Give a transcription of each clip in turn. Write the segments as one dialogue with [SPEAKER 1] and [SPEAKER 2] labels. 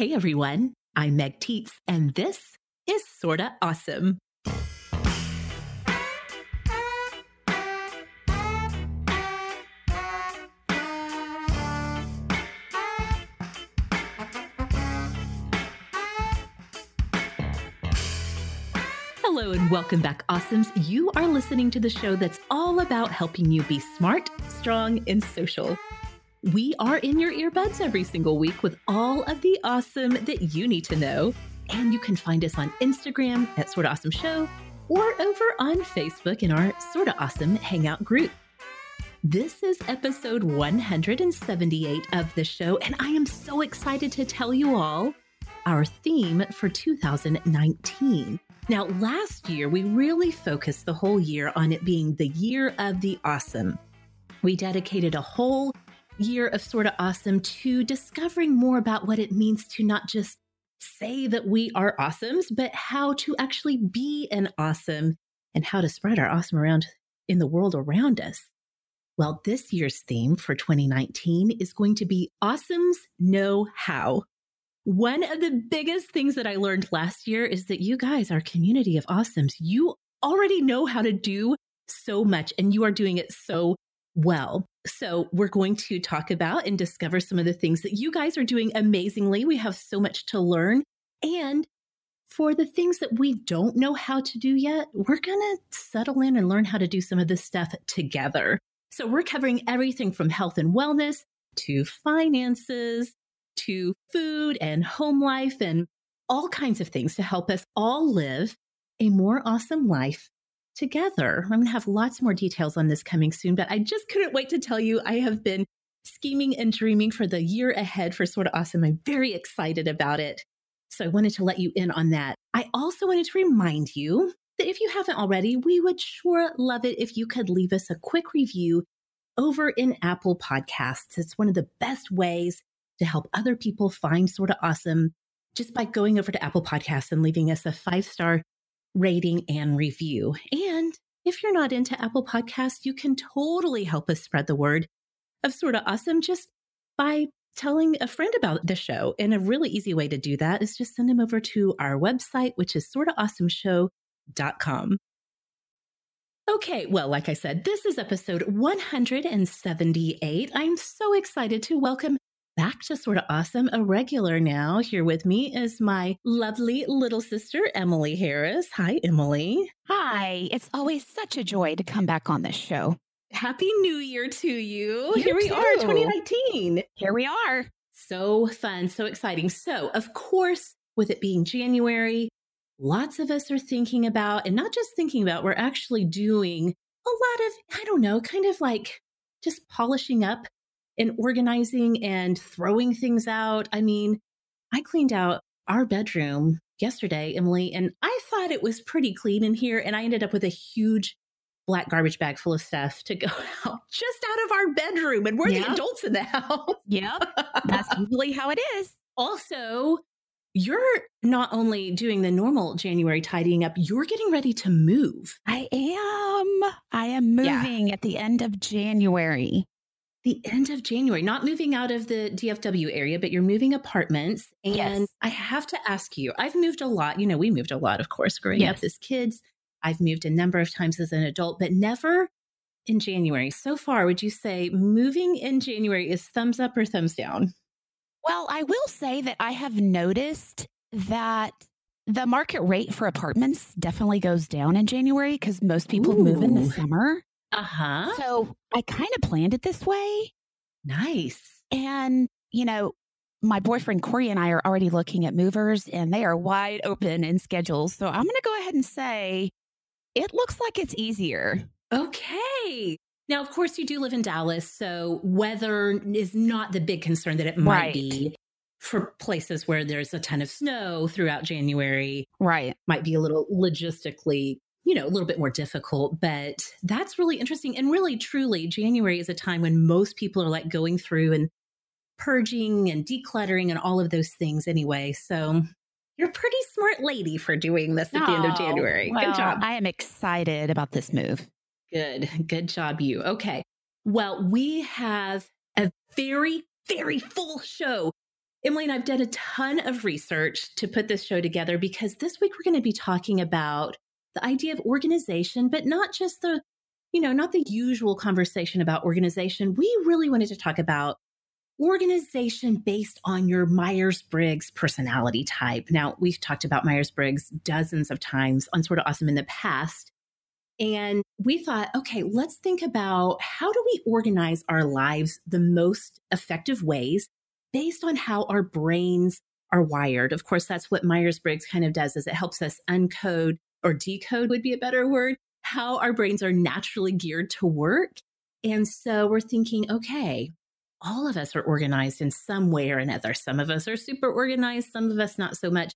[SPEAKER 1] Hey everyone, I'm Meg Tietz, and this is Sorta Awesome. Hello and welcome back, Awesomes. You are listening to the show that's all about helping you be smart, strong, and social. We are in your earbuds every single week with all of the awesome that you need to know. And you can find us on Instagram at Sorta Awesome Show or over on Facebook in our Sorta Awesome Hangout group. This is episode 178 of the show, and I am so excited to tell you all our theme for 2019. Now, last year, we really focused the whole year on it being the year of the awesome. We dedicated a whole year of Sorta Awesome to discovering more about what it means to not just say that we are awesomes, but how to actually be an awesome and how to spread our awesome around in the world around us. Well, this year's theme for 2019 is going to be Awesomes Know How. One of the biggest things that I learned last year is that you guys our community of awesomes. You already know how to do so much and you are doing it so well. So, we're going to talk about and discover some of the things that you guys are doing amazingly. We have so much to learn. And for the things that we don't know how to do yet, we're going to settle in and learn how to do some of this stuff together. So, we're covering everything from health and wellness to finances to food and home life and all kinds of things to help us all live a more awesome life together. I'm going to have lots more details on this coming soon, but I just couldn't wait to tell you I have been scheming and dreaming for the year ahead for Sorta Awesome. I'm very excited about it. So I wanted to let you in on that. I also wanted to remind you that if you haven't already, we would sure love it if you could leave us a quick review over in Apple Podcasts. It's one of the best ways to help other people find Sorta Awesome just by going over to Apple Podcasts and leaving us a five star rating and review. And if you're not into Apple Podcasts, you can totally help us spread the word of Sorta Awesome just by telling a friend about the show. And a really easy way to do that is just send them over to our website, which is sortaawesomeshow.com. Okay, well, like I said, this is episode 178. I'm so excited to welcome back to Sorta Awesome, a regular now. Here with me is my lovely little sister, Emily Harris. Hi, Emily.
[SPEAKER 2] Hi. It's always such a joy to come back on this show.
[SPEAKER 1] Happy New Year to you.
[SPEAKER 2] you
[SPEAKER 1] Here we
[SPEAKER 2] too.
[SPEAKER 1] are, 2019.
[SPEAKER 2] Here we are.
[SPEAKER 1] So fun, so exciting. So, of course, with it being January, lots of us are thinking about, and not just thinking about, we're actually doing a lot of, I don't know, kind of like just polishing up and organizing and throwing things out. I mean, I cleaned out our bedroom yesterday, Emily, and I thought it was pretty clean in here. And I ended up with a huge black garbage bag full of stuff to go out just out of our bedroom. And we're
[SPEAKER 2] Yeah.
[SPEAKER 1] the adults in the house.
[SPEAKER 2] Yep. That's usually how it is.
[SPEAKER 1] Also, you're not only doing the normal January tidying up, you're getting ready to move.
[SPEAKER 2] I am. I am
[SPEAKER 1] Yeah.
[SPEAKER 2] moving at the end of January.
[SPEAKER 1] The end of January, not moving out of the DFW area, but you're moving apartments. And
[SPEAKER 2] Yes.
[SPEAKER 1] I have to ask you, I've moved a lot. You know, we moved a lot, of course, growing up as kids. I've moved a number of times as an adult, but never in January. So far, would you say moving in January is thumbs up or thumbs down?
[SPEAKER 2] Well, I will say that I have noticed that the market rate for apartments definitely goes down in January because most people move in the summer.
[SPEAKER 1] Uh huh.
[SPEAKER 2] So I kind of planned it this way.
[SPEAKER 1] Nice.
[SPEAKER 2] And, you know, my boyfriend Corey and I are already looking at movers and they are wide open in schedules. So I'm going to go ahead and say it looks like it's easier.
[SPEAKER 1] Okay. Now, of course, you do live in Dallas, so weather is not the big concern that it might
[SPEAKER 2] Right.
[SPEAKER 1] be for places where there's a ton of snow throughout January.
[SPEAKER 2] Right.
[SPEAKER 1] Might be a little logistically, you know, a little bit more difficult, but that's really interesting. And really, truly, January is a time when most people are like going through and purging and decluttering and all of those things anyway. So you're a pretty smart lady for doing this at the end of
[SPEAKER 2] Oh,
[SPEAKER 1] January.
[SPEAKER 2] well,
[SPEAKER 1] Good job.
[SPEAKER 2] I am excited about this move.
[SPEAKER 1] Good. Good job, you. Okay. Well, we have a very, very full show Emily and I've done a ton of research to put this show together because this week we're going to be talking about the idea of organization, but not just the, you know, not the usual conversation about organization. We really wanted to talk about organization based on your Myers Briggs personality type. Now, we've talked about Myers Briggs dozens of times on Sorta Awesome in the past. And we thought, okay, let's think about how do we organize our lives the most effective ways based on how our brains are wired. Of course, that's what Myers-Briggs kind of does is it helps us uncode or decode would be a better word, how our brains are naturally geared to work. And so we're thinking, okay, all of us are organized in some way or another. Some of us are super organized, some of us not so much.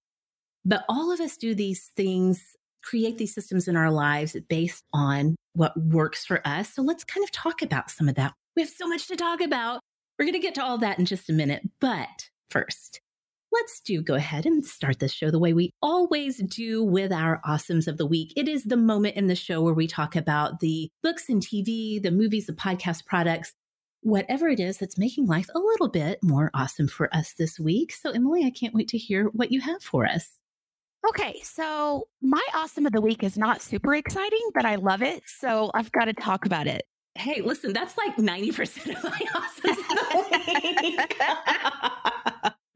[SPEAKER 1] But all of us do these things, create these systems in our lives based on what works for us. So let's kind of talk about some of that. We have so much to talk about. We're going to get to all that in just a minute. But first, let's do go ahead and start this show the way we always do with our awesomes of the week. It is the moment in the show where we talk about the books and TV, the movies, the podcast products, whatever it is that's making life a little bit more awesome for us this week. So, Emily, I can't wait to hear what you have for us.
[SPEAKER 2] Okay, so my awesome of the week is not super exciting, but I love it. So I've got to talk about it.
[SPEAKER 1] Hey, listen, that's like 90% of my awesome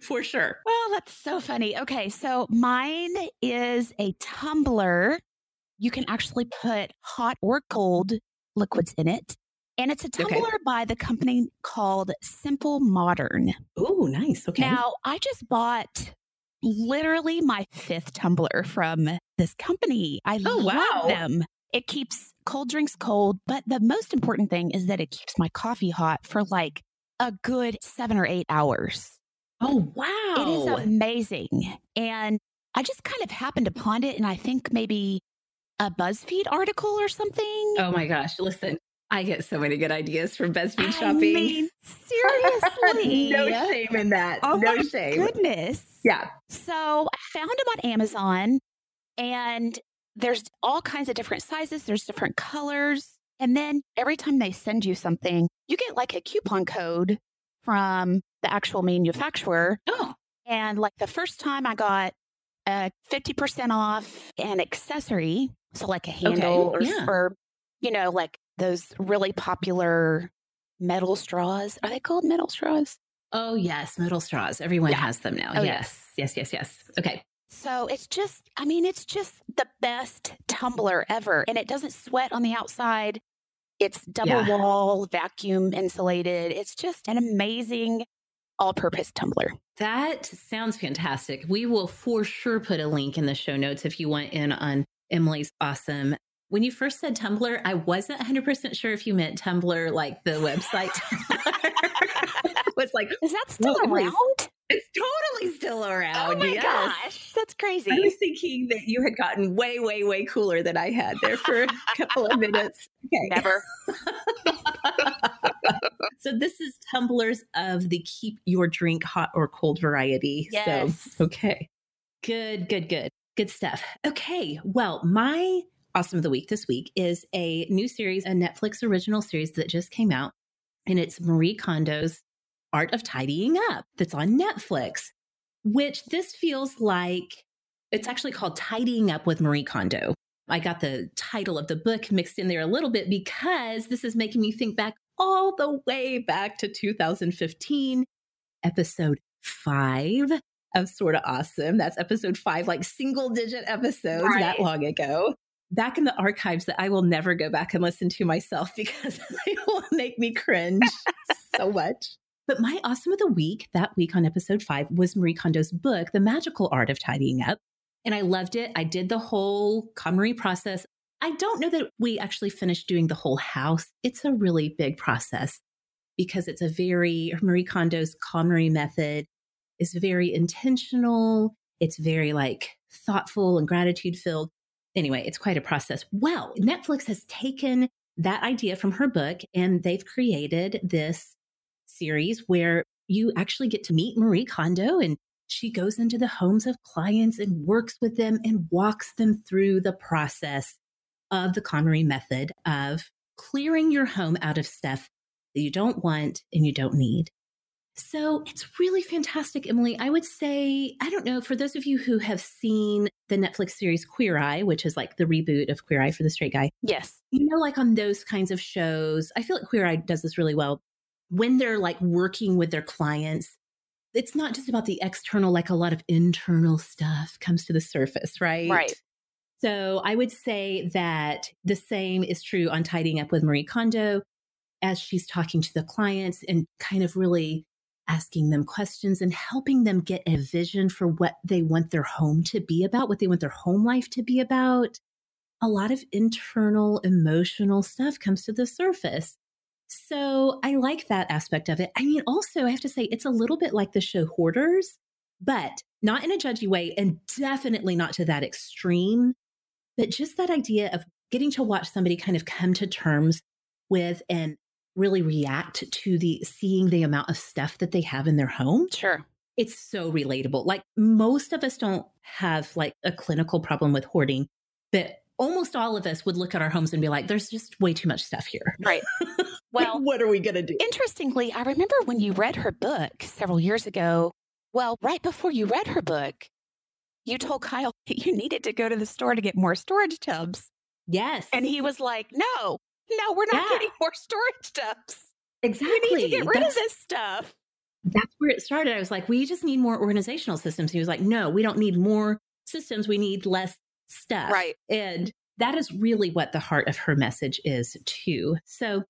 [SPEAKER 1] For sure.
[SPEAKER 2] Well, that's so funny. Okay, so mine is a tumbler. You can actually put hot or cold liquids in it. And it's a tumbler okay. by the company called Simple Modern.
[SPEAKER 1] Oh, nice. Okay.
[SPEAKER 2] Now, I just bought literally my fifth tumbler from this company. I oh, love wow. them. It keeps cold drinks cold, but the most important thing is that it keeps my coffee hot for like a good seven or eight hours.
[SPEAKER 1] Oh, wow.
[SPEAKER 2] It is amazing. And I just kind of happened upon it. And I think maybe a BuzzFeed article or something.
[SPEAKER 1] Oh my gosh. Listen, I get so many good ideas from BuzzFeed shopping. I
[SPEAKER 2] mean, seriously.
[SPEAKER 1] no shame in that.
[SPEAKER 2] Oh
[SPEAKER 1] no
[SPEAKER 2] my
[SPEAKER 1] shame.
[SPEAKER 2] Goodness.
[SPEAKER 1] Yeah.
[SPEAKER 2] So I found them on Amazon and there's all kinds of different sizes, there's different colors. And then every time they send you something, you get like a coupon code from the actual manufacturer.
[SPEAKER 1] Oh.
[SPEAKER 2] And like the first time I got a 50% off an accessory, so like a handle okay. or, yeah. or, you know, like those really popular metal straws. Are they called metal straws?
[SPEAKER 1] Oh, yes, metal straws. Everyone yeah. has them now. Oh, yes. yes, yes, yes, yes. Okay.
[SPEAKER 2] So it's just, I mean, it's just the best tumbler ever. And it doesn't sweat on the outside. It's double yeah. wall, vacuum insulated. It's just an amazing all purpose tumbler.
[SPEAKER 1] That sounds fantastic. We will for sure put a link in the show notes if you want in on Emily's awesome. When you first said Tumblr, I wasn't 100% sure if you meant Tumblr, like the website. was like,
[SPEAKER 2] is that still around?
[SPEAKER 1] It's totally still oh around.
[SPEAKER 2] Oh my
[SPEAKER 1] yes.
[SPEAKER 2] gosh, that's crazy.
[SPEAKER 1] I was thinking that you had gotten way, way, way cooler than I had there for a couple of minutes.
[SPEAKER 2] Okay. Never.
[SPEAKER 1] this is tumblers of the keep your drink hot or cold variety.
[SPEAKER 2] Yes.
[SPEAKER 1] So okay. Good, good, good. Good stuff. Okay. Well, my awesome of the week this week is a new series, a Netflix original series that just came out. And it's Marie Kondo's Art of Tidying Up that's on Netflix, which this feels like it's actually called Tidying Up with Marie Kondo. I got the title of the book mixed in there a little bit because this is making me think back all the way back to 2015, episode five of Sorta Awesome. That's episode five, like single digit episodes right. that long ago. Back in the archives that I will never go back and listen to myself because they will make me cringe so much. But my awesome of the week that week on episode five was Marie Kondo's book, The Magical Art of Tidying Up. And I loved it. I did the whole KonMari process. I don't know that we actually finished doing the whole house. It's a really big process because it's a very, Marie Kondo's KonMari method is very intentional. It's very like thoughtful and gratitude filled. Anyway, it's quite a process. Well, Netflix has taken that idea from her book and they've created this series where you actually get to meet Marie Kondo and she goes into the homes of clients and works with them and walks them through the process of the KonMari method of clearing your home out of stuff that you don't want and you don't need. So it's really fantastic, Emily. I would say, I don't know, for those of you who have seen the Netflix series Queer Eye, which is like the reboot of Queer Eye for the straight guy.
[SPEAKER 2] Yes.
[SPEAKER 1] You know, like on those kinds of shows, I feel like Queer Eye does this really well. When they're like working with their clients, it's not just about the external, like a lot of internal stuff comes to the surface, right?
[SPEAKER 2] Right.
[SPEAKER 1] So I would say that the same is true on tidying up with Marie Kondo as she's talking to the clients and kind of really asking them questions and helping them get a vision for what they want their home to be about, what they want their home life to be about. A lot of internal emotional stuff comes to the surface. So I like that aspect of it. I mean, also, I have to say, it's a little bit like the show Hoarders, but not in a judgy way and definitely not to that extreme. But just that idea of getting to watch somebody kind of come to terms with and really react to the seeing the amount of stuff that they have in their home.
[SPEAKER 2] Sure.
[SPEAKER 1] It's so relatable. Like most of us don't have like a clinical problem with hoarding, but almost all of us would look at our homes and be like, there's just way too much stuff here.
[SPEAKER 2] Right. Well,
[SPEAKER 1] like, what are we going to do?
[SPEAKER 2] Interestingly, I remember when you read her book several years ago. Well, right before you read her book, you told Kyle you needed to go to the store to get more storage tubs.
[SPEAKER 1] Yes.
[SPEAKER 2] And he was like, no, no, we're not yeah. getting more storage tubs.
[SPEAKER 1] Exactly.
[SPEAKER 2] We need to get rid that's, of this stuff.
[SPEAKER 1] That's where it started. I was like, we just need more organizational systems. He was like, no, we don't need more systems. We need less stuff.
[SPEAKER 2] Right.
[SPEAKER 1] And that is really what the heart of her message is, too. So,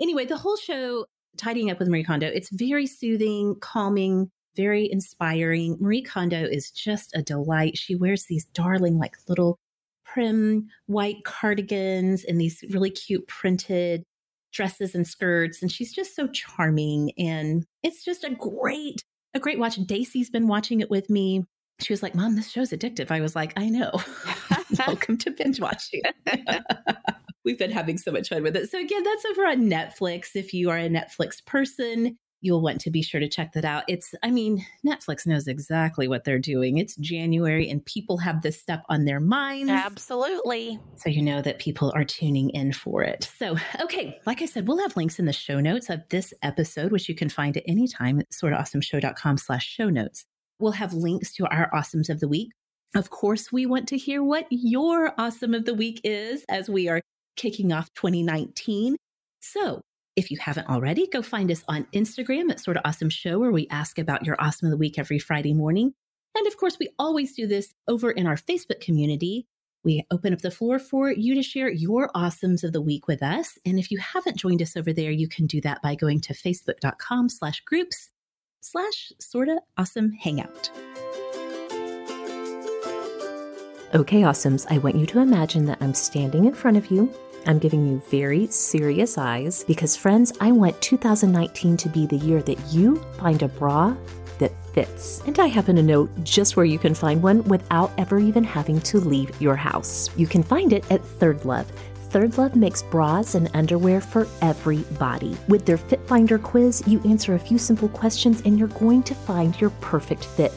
[SPEAKER 1] anyway, the whole show, Tidying Up with Marie Kondo, it's very soothing, calming, very inspiring. Marie Kondo is just a delight. She wears these darling, like little prim white cardigans and these really cute printed dresses and skirts. And she's just so charming. And it's just a great, a great watch. Daisy's been watching it with me. She was like, Mom, this show's addictive. I was like, I know. Welcome to binge watching. We've been having so much fun with it. So, again, that's over on Netflix. If you are a Netflix person, you'll want to be sure to check that out. It's, I mean, Netflix knows exactly what they're doing. It's January and people have this stuff on their minds.
[SPEAKER 2] Absolutely.
[SPEAKER 1] So you know that people are tuning in for it. So, okay, like I said, we'll have links in the show notes of this episode, which you can find at any time at sortaawesomeshow.com slash show notes. We'll have links to our awesomes of the week. Of course, we want to hear what your awesome of the week is as we are kicking off 2019. So if you haven't already, go find us on Instagram at Sorta Awesome Show, where we ask about your awesome of the week every Friday morning. And of course, we always do this over in our Facebook community. We open up the floor for you to share your awesomes of the week with us. And if you haven't joined us over there, you can do that by going to facebook.com slash groups slash sorta awesome hangout. Okay, awesomes, I want you to imagine that I'm standing in front of you I'm giving you very serious eyes because, friends, I want 2019 to be the year that you find a bra that fits. And I happen to know just where you can find one without ever even having to leave your house. You can find it at Third Love. Third Love makes bras and underwear for every body. With their Fit Finder quiz, you answer a few simple questions and you're going to find your perfect fit.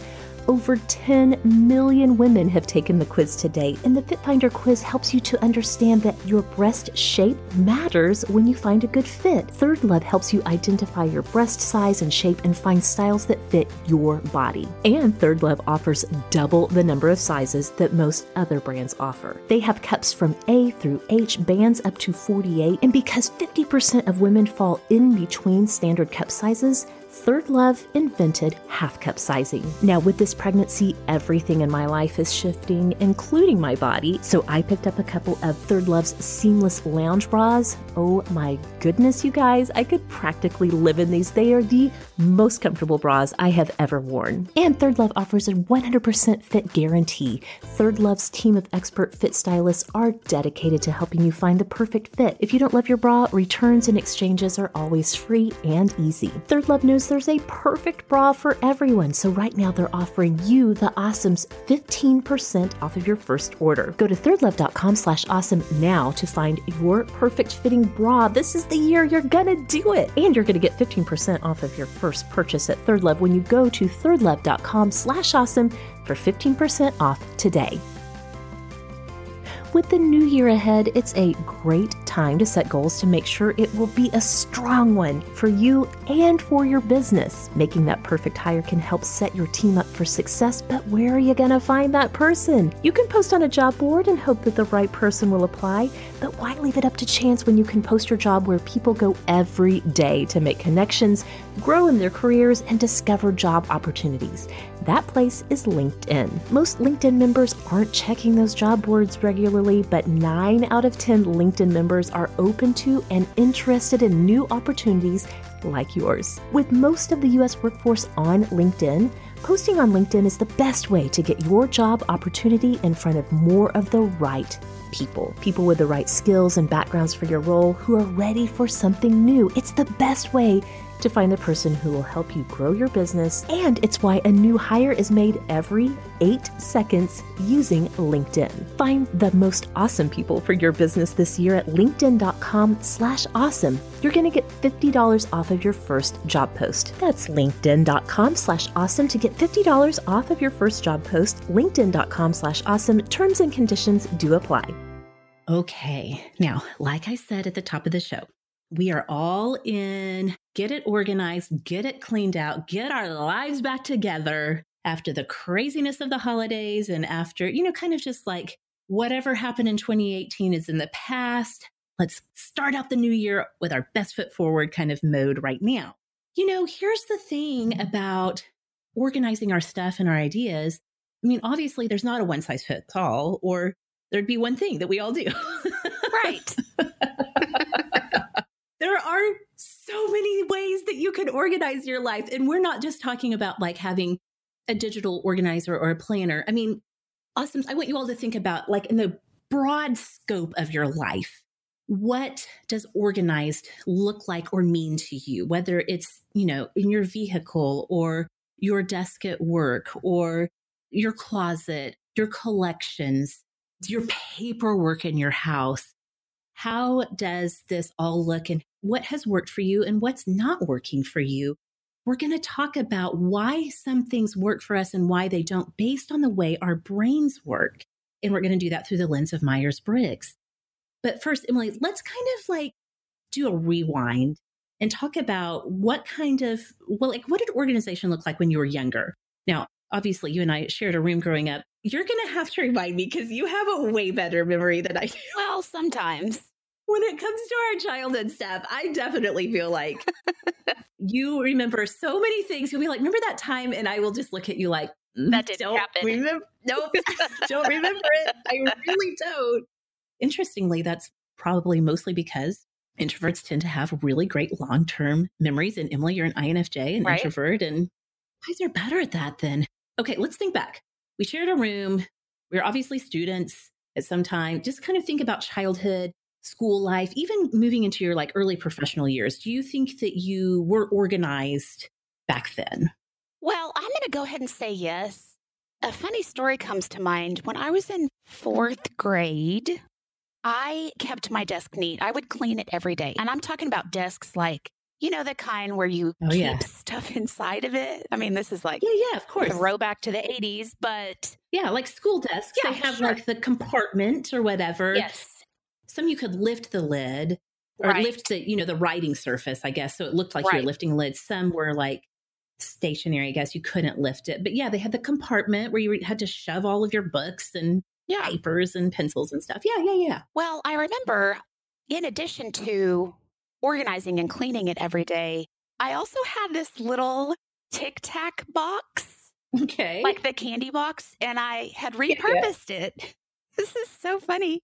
[SPEAKER 1] Over 10 million women have taken the quiz to date, and the Fit Finder quiz helps you to understand that your breast shape matters when you find a good fit. Third Love helps you identify your breast size and shape and find styles that fit your body. And Third Love offers double the number of sizes that most other brands offer. They have cups from A through H, bands up to 48, and because 50% of women fall in between standard cup sizes, Third Love invented half cup sizing. Now, with this pregnancy, everything in my life is shifting, including my body. So I picked up a couple of Third Love's seamless lounge bras. Oh my goodness, you guys, I could practically live in these. They are the most comfortable bras I have ever worn. And Third Love offers a 100% fit guarantee. Third Love's team of expert fit stylists are dedicated to helping you find the perfect fit. If you don't love your bra, returns and exchanges are always free and easy. Third Love knows there's a perfect bra for everyone. So right now they're offering you, the awesomes, 15% off of your first order. Go to thirdlove.com slash awesome now to find your perfect fitting bra. This is the year you're gonna do it. And you're gonna get 15% off of your first purchase at Third Love when you go to thirdlove.com slash awesome for 15% off today. With the new year ahead, it's a great
[SPEAKER 3] time to set goals to make sure it will be a strong one for you and for your business. Making that perfect hire can help set your team up for success, but where are you going to find that person? You can post on a job board and hope that the right person will apply, but why leave it up to chance when you can post your job where people go every day to make connections, grow in their careers, and discover job opportunities? That place is LinkedIn. Most LinkedIn members aren't checking those job boards regularly, but 9 out of 10 LinkedIn members are open to and interested in new opportunities like yours. With most of the US workforce on LinkedIn, posting on LinkedIn is the best way to get your job opportunity in front of more of the right people. People with the right skills and backgrounds for your role who are ready for something new. It's the best way to find the person who will help you grow your business, and it's why a new hire is made every eight seconds using LinkedIn. Find the most awesome people for your business this year at linkedin.com slash awesome. You're going to get $50 off of your first job post. That's linkedin.com slash awesome to get $50 off of your first job post. linkedin.com slash awesome. Terms and conditions do apply.
[SPEAKER 1] Okay. Now, like I said at the top of the show, we are all in, get it organized, get it cleaned out, get our lives back together after the craziness of the holidays and after, you know, kind of just like whatever happened in 2018 is in the past. Let's start out the new year with our best foot forward kind of mode right now. You know, here's the thing about organizing our stuff and our ideas. I mean, obviously, there's not a one size fits all, or there'd be one thing that we all do.
[SPEAKER 2] right.
[SPEAKER 1] there are so many ways that you can organize your life. And we're not just talking about like having a digital organizer or a planner. I mean, awesome. I want you all to think about like in the broad scope of your life. What does organized look like or mean to you? Whether it's, you know, in your vehicle or your desk at work or your closet, your collections, your paperwork in your house, how does this all look and what has worked for you and what's not working for you? We're going to talk about why some things work for us and why they don't based on the way our brains work. And we're going to do that through the lens of Myers Briggs. But first, Emily, let's kind of like do a rewind and talk about what kind of, well, like what did organization look like when you were younger? Now, obviously, you and I shared a room growing up you're going to have to remind me because you have a way better memory than I do.
[SPEAKER 2] Well, sometimes.
[SPEAKER 1] When it comes to our childhood stuff, I definitely feel like you remember so many things. You'll be like, remember that time? And I will just look at you like,
[SPEAKER 2] mm, that didn't
[SPEAKER 1] don't
[SPEAKER 2] happen.
[SPEAKER 1] Remember, nope, don't remember it. I really don't. Interestingly, that's probably mostly because introverts tend to have really great long term memories. And Emily, you're an INFJ, an right. introvert, and guys are better at that then. Okay, let's think back we shared a room. We were obviously students at some time. Just kind of think about childhood, school life, even moving into your like early professional years. Do you think that you were organized back then?
[SPEAKER 2] Well, I'm going to go ahead and say yes. A funny story comes to mind. When I was in fourth grade, I kept my desk neat. I would clean it every day. And I'm talking about desks like you know the kind where you oh, keep yeah. stuff inside of it. I mean, this is like
[SPEAKER 1] yeah, yeah, of course,
[SPEAKER 2] throwback to the '80s, but
[SPEAKER 1] yeah, like school desks. Yeah, they have sure. like the compartment or whatever.
[SPEAKER 2] Yes,
[SPEAKER 1] some you could lift the lid or right. lift the you know the writing surface, I guess. So it looked like right. you were lifting lids. Some were like stationary. I guess you couldn't lift it, but yeah, they had the compartment where you had to shove all of your books and yeah. papers and pencils and stuff. Yeah, yeah, yeah.
[SPEAKER 2] Well, I remember in addition to organizing and cleaning it every day, I also had this little tic tac box.
[SPEAKER 1] Okay.
[SPEAKER 2] Like the candy box. And I had repurposed yeah. it. This is so funny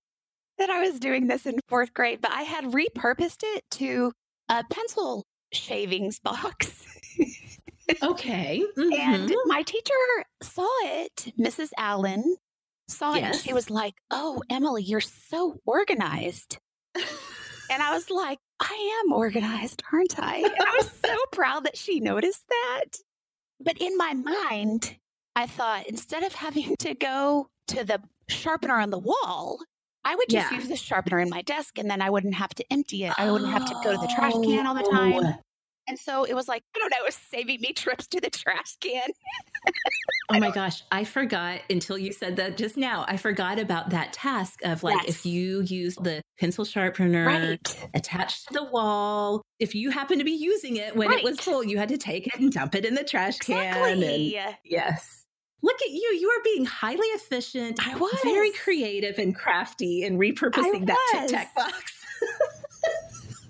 [SPEAKER 2] that I was doing this in fourth grade, but I had repurposed it to a pencil shavings box.
[SPEAKER 1] okay.
[SPEAKER 2] Mm-hmm. And my teacher saw it, Mrs. Allen saw yes. it. She was like, Oh, Emily, you're so organized. and I was like, I am organized, aren't I? And I was so proud that she noticed that. But in my mind, I thought instead of having to go to the sharpener on the wall, I would just yeah. use the sharpener in my desk and then I wouldn't have to empty it. I wouldn't have to go to the trash can oh, all the time. Oh. And so it was like, I don't know, it was saving me trips to the trash can.
[SPEAKER 1] oh my gosh. I forgot until you said that just now. I forgot about that task of like, yes. if you use the pencil sharpener right. attached to the wall, if you happen to be using it when right. it was full, you had to take it and dump it in the trash exactly. can. And, yes. Look at you. You are being highly efficient.
[SPEAKER 2] I was.
[SPEAKER 1] Very creative and crafty in repurposing that Tic Tac box.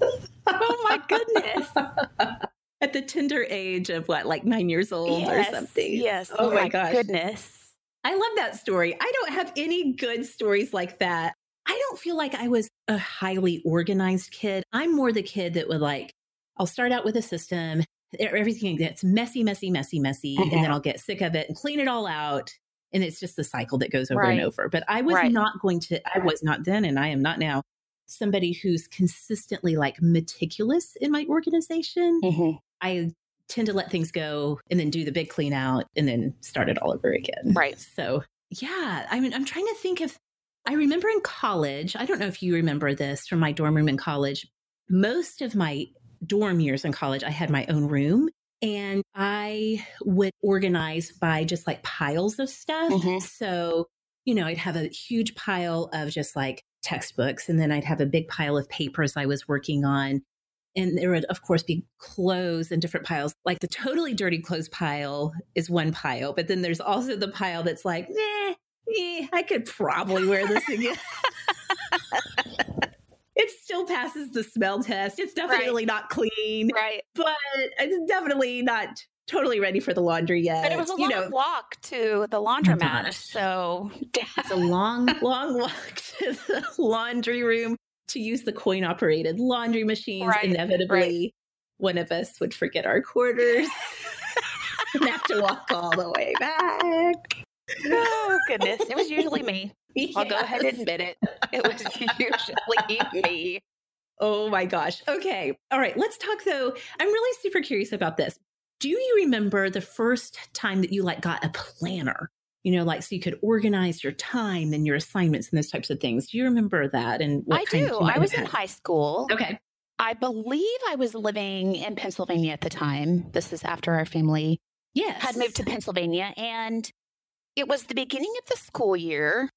[SPEAKER 2] oh my goodness.
[SPEAKER 1] At the tender age of what, like nine years old yes, or something?
[SPEAKER 2] Yes. Oh, oh my, my gosh. goodness.
[SPEAKER 1] I love that story. I don't have any good stories like that. I don't feel like I was a highly organized kid. I'm more the kid that would like, I'll start out with a system, everything gets messy, messy, messy, messy, and then mm-hmm. I'll get sick of it and clean it all out. And it's just the cycle that goes over right. and over. But I was right. not going to, I was not then, and I am not now somebody who's consistently like meticulous in my organization. Mm-hmm. I tend to let things go and then do the big clean out and then start it all over again.
[SPEAKER 2] Right.
[SPEAKER 1] So, yeah, I mean, I'm trying to think if I remember in college, I don't know if you remember this from my dorm room in college. Most of my dorm years in college, I had my own room and I would organize by just like piles of stuff. Mm-hmm. So, you know, I'd have a huge pile of just like textbooks. And then I'd have a big pile of papers I was working on. And there would, of course, be clothes in different piles. Like the totally dirty clothes pile is one pile, but then there's also the pile that's like, eh, eh I could probably wear this again. it still passes the smell test. It's definitely right. not clean.
[SPEAKER 2] Right.
[SPEAKER 1] But it's definitely not totally ready for the laundry yet.
[SPEAKER 2] But it was a you long know. walk to the laundromat. Oh so
[SPEAKER 1] it's a long, long walk to the laundry room to use the coin operated laundry machines. Right, Inevitably, right. one of us would forget our quarters and have to walk all the way back.
[SPEAKER 2] Oh, goodness. It was usually me. Yes. I'll go ahead and admit it. It was usually me.
[SPEAKER 1] Oh my gosh. Okay. All right. Let's talk though. I'm really super curious about this do you remember the first time that you like got a planner? You know, like so you could organize your time and your assignments and those types of things. Do you remember that? And
[SPEAKER 2] I do. I was in high school.
[SPEAKER 1] Okay.
[SPEAKER 2] I believe I was living in Pennsylvania at the time. This is after our family
[SPEAKER 1] yes.
[SPEAKER 2] had moved to Pennsylvania. And it was the beginning of the school year.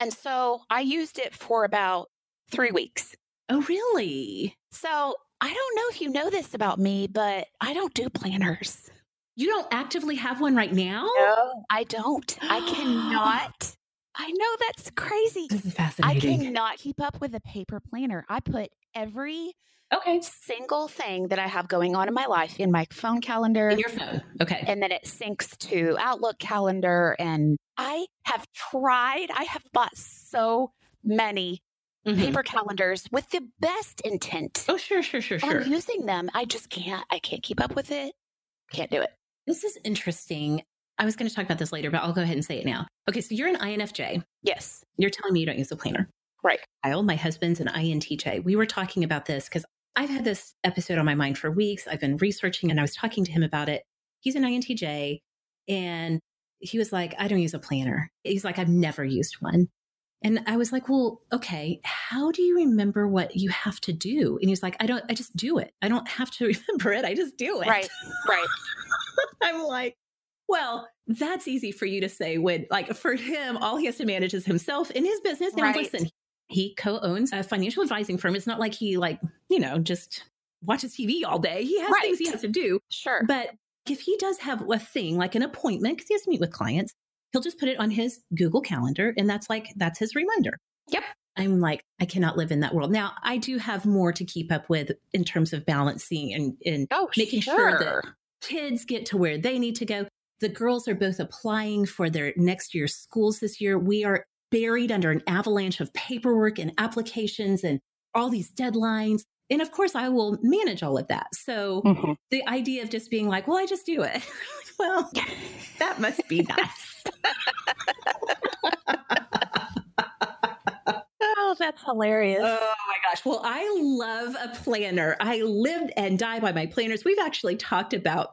[SPEAKER 2] And so I used it for about three weeks.
[SPEAKER 1] Oh, really?
[SPEAKER 2] So I don't know if you know this about me, but I don't do planners.
[SPEAKER 1] You don't actively have one right now?
[SPEAKER 2] No, I don't. I cannot. I know that's crazy.
[SPEAKER 1] This is fascinating.
[SPEAKER 2] I cannot keep up with a paper planner. I put every
[SPEAKER 1] okay
[SPEAKER 2] single thing that I have going on in my life in my phone calendar.
[SPEAKER 1] In your phone. Okay.
[SPEAKER 2] And then it syncs to Outlook calendar. And I have tried, I have bought so many mm-hmm. paper calendars with the best intent.
[SPEAKER 1] Oh, sure, sure, sure, sure.
[SPEAKER 2] I'm using them. I just can't, I can't keep up with it. Can't do it.
[SPEAKER 1] This is interesting. I was going to talk about this later, but I'll go ahead and say it now. Okay, so you're an INFJ.
[SPEAKER 2] Yes.
[SPEAKER 1] You're telling me you don't use a planner.
[SPEAKER 2] Right.
[SPEAKER 1] Kyle, my husband's an INTJ. We were talking about this because I've had this episode on my mind for weeks. I've been researching and I was talking to him about it. He's an INTJ and he was like, I don't use a planner. He's like, I've never used one. And I was like, well, okay, how do you remember what you have to do? And he's like, I don't, I just do it. I don't have to remember it. I just do it.
[SPEAKER 2] Right. Right.
[SPEAKER 1] I'm like, well, that's easy for you to say when, like, for him, all he has to manage is himself in his business. Now, right. listen, he co owns a financial advising firm. It's not like he, like, you know, just watches TV all day. He has right. things he has to do.
[SPEAKER 2] Sure.
[SPEAKER 1] But if he does have a thing like an appointment, because he has to meet with clients, he'll just put it on his Google Calendar. And that's like, that's his reminder.
[SPEAKER 2] Yep.
[SPEAKER 1] I'm like, I cannot live in that world. Now, I do have more to keep up with in terms of balancing and, and
[SPEAKER 2] oh,
[SPEAKER 1] making
[SPEAKER 2] sure.
[SPEAKER 1] sure that kids get to where they need to go. The girls are both applying for their next year's schools this year. We are buried under an avalanche of paperwork and applications and all these deadlines. And of course, I will manage all of that. So mm-hmm. the idea of just being like, well, I just do it. well, that must be nice.
[SPEAKER 2] oh, that's hilarious.
[SPEAKER 1] Oh my gosh. Well, I love a planner. I live and die by my planners. We've actually talked about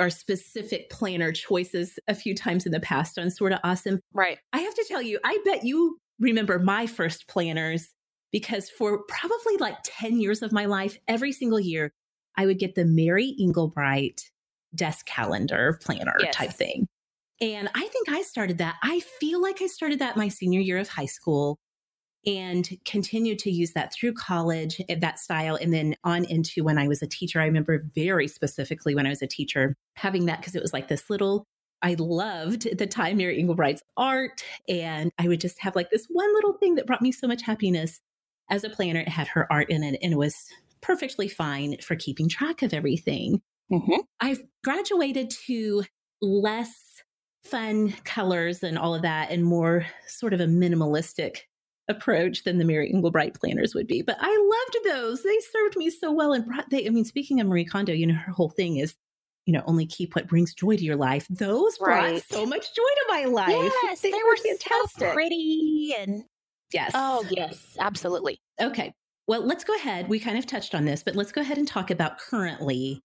[SPEAKER 1] our specific planner choices a few times in the past on Sorta Awesome.
[SPEAKER 2] Right.
[SPEAKER 1] I have to tell you, I bet you remember my first planners because for probably like 10 years of my life, every single year, I would get the Mary Engelbreth desk calendar planner yes. type thing. And I think I started that. I feel like I started that my senior year of high school and continued to use that through college, eh, that style, and then on into when I was a teacher. I remember very specifically when I was a teacher having that because it was like this little I loved at the time Mary Engelbreth's art. And I would just have like this one little thing that brought me so much happiness as a planner. It had her art in it and it was perfectly fine for keeping track of everything. Mm-hmm. I've graduated to less fun colors and all of that and more sort of a minimalistic approach than the Mary Engelbreth planners would be. But I loved those. They served me so well and brought they I mean speaking of Marie Kondo, you know, her whole thing is you know, only keep what brings joy to your life. Those brought so much joy to my life.
[SPEAKER 2] Yes, they, they were fantastic. So pretty and
[SPEAKER 1] yes.
[SPEAKER 2] Oh, yes, absolutely.
[SPEAKER 1] Okay. Well, let's go ahead. We kind of touched on this, but let's go ahead and talk about currently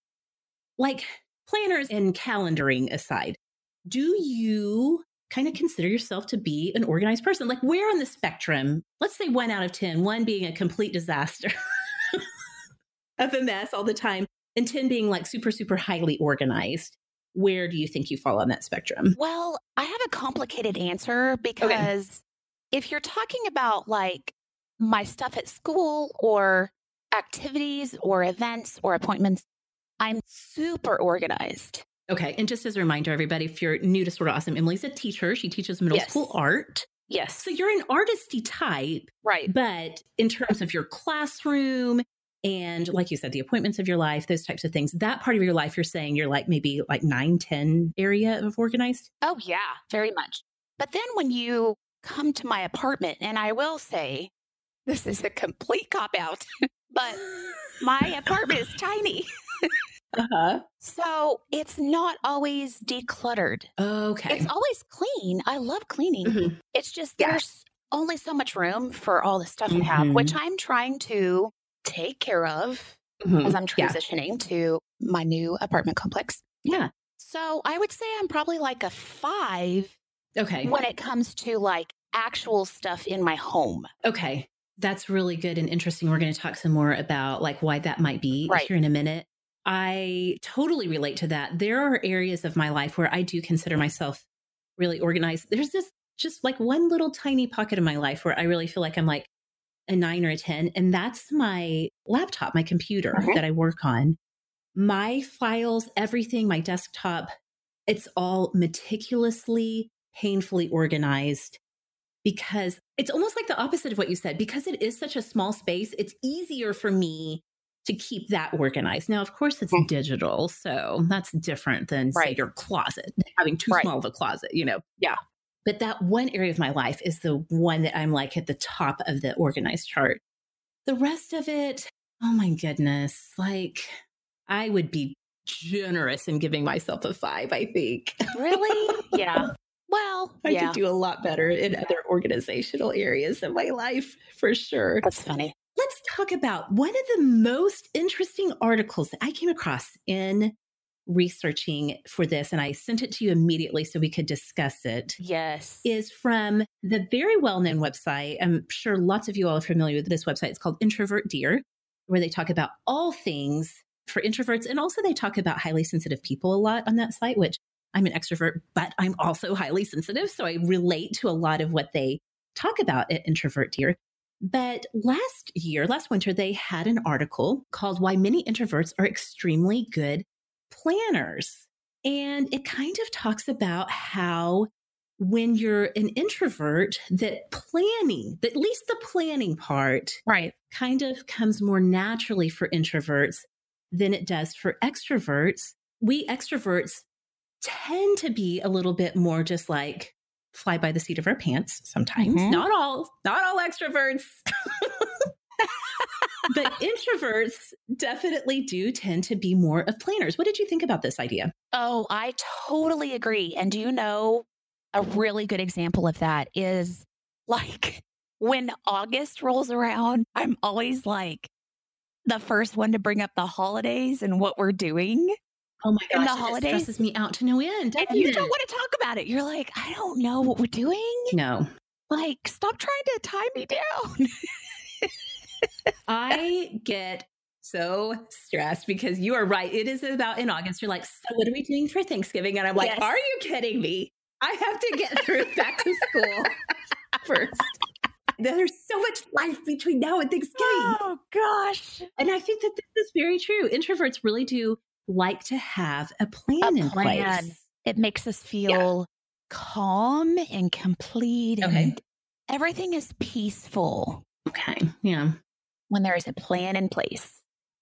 [SPEAKER 1] like planners and calendaring aside. Do you kind of consider yourself to be an organized person? Like where on the spectrum? Let's say 1 out of 10, 1 being a complete disaster. of a mess all the time and 10 being like super, super highly organized. Where do you think you fall on that spectrum?
[SPEAKER 2] Well, I have a complicated answer because okay. if you're talking about like my stuff at school or activities or events or appointments, I'm super organized.
[SPEAKER 1] Okay. And just as a reminder, everybody, if you're new to Sorta Awesome, Emily's a teacher. She teaches middle yes. school art.
[SPEAKER 2] Yes.
[SPEAKER 1] So you're an artisty type.
[SPEAKER 2] Right.
[SPEAKER 1] But in terms of your classroom and like you said the appointments of your life those types of things that part of your life you're saying you're like maybe like 9 10 area of organized
[SPEAKER 2] oh yeah very much but then when you come to my apartment and i will say this is a complete cop out but my apartment is tiny uh-huh. So it's not always decluttered.
[SPEAKER 1] Okay.
[SPEAKER 2] It's always clean. I love cleaning. Mm-hmm. It's just yeah. there's only so much room for all the stuff mm-hmm. I have, which I'm trying to take care of mm-hmm. as I'm transitioning yeah. to my new apartment complex.
[SPEAKER 1] Yeah.
[SPEAKER 2] So I would say I'm probably like a five.
[SPEAKER 1] Okay.
[SPEAKER 2] When it comes to like actual stuff in my home.
[SPEAKER 1] Okay. That's really good and interesting. We're going to talk some more about like why that might be
[SPEAKER 2] right.
[SPEAKER 1] here in a minute. I totally relate to that. There are areas of my life where I do consider myself really organized. There's this just like one little tiny pocket of my life where I really feel like I'm like a nine or a 10, and that's my laptop, my computer okay. that I work on. My files, everything, my desktop, it's all meticulously, painfully organized because it's almost like the opposite of what you said. Because it is such a small space, it's easier for me to keep that organized. Now, of course, it's mm-hmm. digital, so that's different than right. say your closet, having too right. small of a closet, you know.
[SPEAKER 2] Yeah.
[SPEAKER 1] But that one area of my life is the one that I'm like at the top of the organized chart. The rest of it, oh my goodness, like I would be generous in giving myself a five, I think.
[SPEAKER 2] Really? yeah. Well,
[SPEAKER 1] I
[SPEAKER 2] yeah.
[SPEAKER 1] could do a lot better in other organizational areas of my life for sure.
[SPEAKER 2] That's funny.
[SPEAKER 1] Let's talk about one of the most interesting articles that I came across in researching for this, and I sent it to you immediately so we could discuss it.
[SPEAKER 2] Yes.
[SPEAKER 1] Is from the very well known website. I'm sure lots of you all are familiar with this website. It's called Introvert Dear, where they talk about all things for introverts. And also, they talk about highly sensitive people a lot on that site, which I'm an extrovert, but I'm also highly sensitive. So I relate to a lot of what they talk about at Introvert Dear. But last year, last winter, they had an article called Why Many Introverts Are Extremely Good planners. And it kind of talks about how when you're an introvert, that planning, at least the planning part,
[SPEAKER 2] right,
[SPEAKER 1] kind of comes more naturally for introverts than it does for extroverts. We extroverts tend to be a little bit more just like fly by the seat of our pants sometimes. Mm-hmm. Not all, not all extroverts. but introverts definitely do tend to be more of planners. What did you think about this idea?
[SPEAKER 2] Oh, I totally agree. And do you know a really good example of that is like when August rolls around, I'm always like the first one to bring up the holidays and what we're doing.
[SPEAKER 1] Oh my gosh, the holidays stresses me out to no end.
[SPEAKER 2] And you don't want to talk about it. You're like, I don't know what we're doing.
[SPEAKER 1] No.
[SPEAKER 2] Like, stop trying to tie me down.
[SPEAKER 1] I get so stressed because you are right. It is about in August. You're like, so what are we doing for Thanksgiving? And I'm like, yes. are you kidding me? I have to get through back to school first. There's so much life between now and Thanksgiving.
[SPEAKER 2] Oh gosh.
[SPEAKER 1] And I think that this is very true. Introverts really do like to have a plan
[SPEAKER 2] a
[SPEAKER 1] in
[SPEAKER 2] plan.
[SPEAKER 1] place.
[SPEAKER 2] It makes us feel yeah. calm and complete okay. and everything is peaceful.
[SPEAKER 1] Okay. Yeah.
[SPEAKER 2] When there is a plan in place.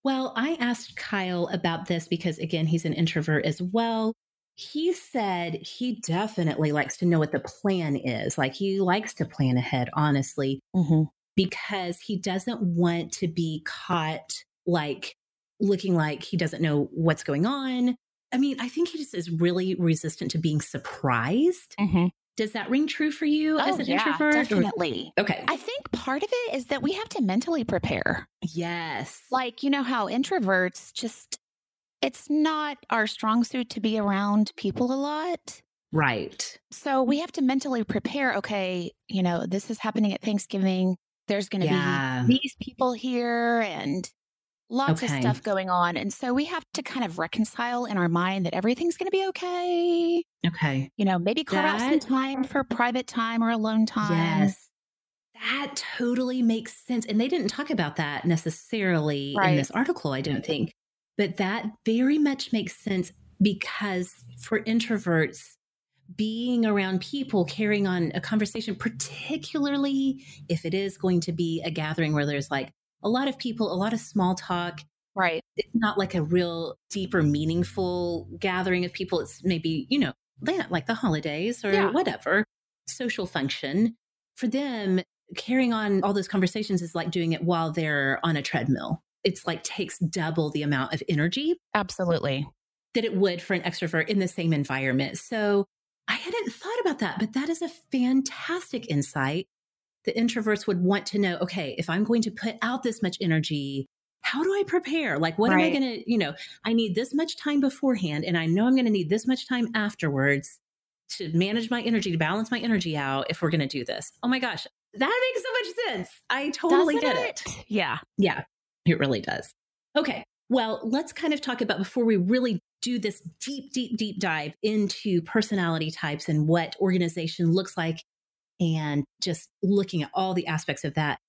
[SPEAKER 1] Well, I asked Kyle about this because, again, he's an introvert as well. He said he definitely likes to know what the plan is. Like he likes to plan ahead, honestly, mm-hmm. because he doesn't want to be caught like looking like he doesn't know what's going on. I mean, I think he just is really resistant to being surprised. Mm-hmm. Does that ring true for you
[SPEAKER 2] oh,
[SPEAKER 1] as an
[SPEAKER 2] yeah,
[SPEAKER 1] introvert?
[SPEAKER 2] Definitely.
[SPEAKER 1] Okay.
[SPEAKER 2] I think part of it is that we have to mentally prepare.
[SPEAKER 1] Yes.
[SPEAKER 2] Like, you know how introverts just, it's not our strong suit to be around people a lot.
[SPEAKER 1] Right.
[SPEAKER 2] So we have to mentally prepare okay, you know, this is happening at Thanksgiving. There's going to yeah. be these people here and lots okay. of stuff going on. And so we have to kind of reconcile in our mind that everything's going to be okay.
[SPEAKER 1] Okay.
[SPEAKER 2] You know, maybe carve that, out some time for private time or alone time. Yes.
[SPEAKER 1] That totally makes sense. And they didn't talk about that necessarily right. in this article, I don't think. But that very much makes sense because for introverts, being around people, carrying on a conversation, particularly if it is going to be a gathering where there's like a lot of people, a lot of small talk.
[SPEAKER 2] Right.
[SPEAKER 1] It's not like a real deeper, meaningful gathering of people. It's maybe, you know, like the holidays or yeah. whatever social function. For them, carrying on all those conversations is like doing it while they're on a treadmill. It's like takes double the amount of energy.
[SPEAKER 2] Absolutely.
[SPEAKER 1] That it would for an extrovert in the same environment. So I hadn't thought about that, but that is a fantastic insight the introverts would want to know okay, if I'm going to put out this much energy, how do I prepare? Like, what right. am I going to, you know, I need this much time beforehand, and I know I'm going to need this much time afterwards to manage my energy, to balance my energy out if we're going to do this. Oh my gosh, that makes so much sense. I totally
[SPEAKER 2] Doesn't
[SPEAKER 1] get
[SPEAKER 2] it? it. Yeah.
[SPEAKER 1] Yeah, it really does. Okay. Well, let's kind of talk about before we really do this deep, deep, deep dive into personality types and what organization looks like and just looking at all the aspects of that.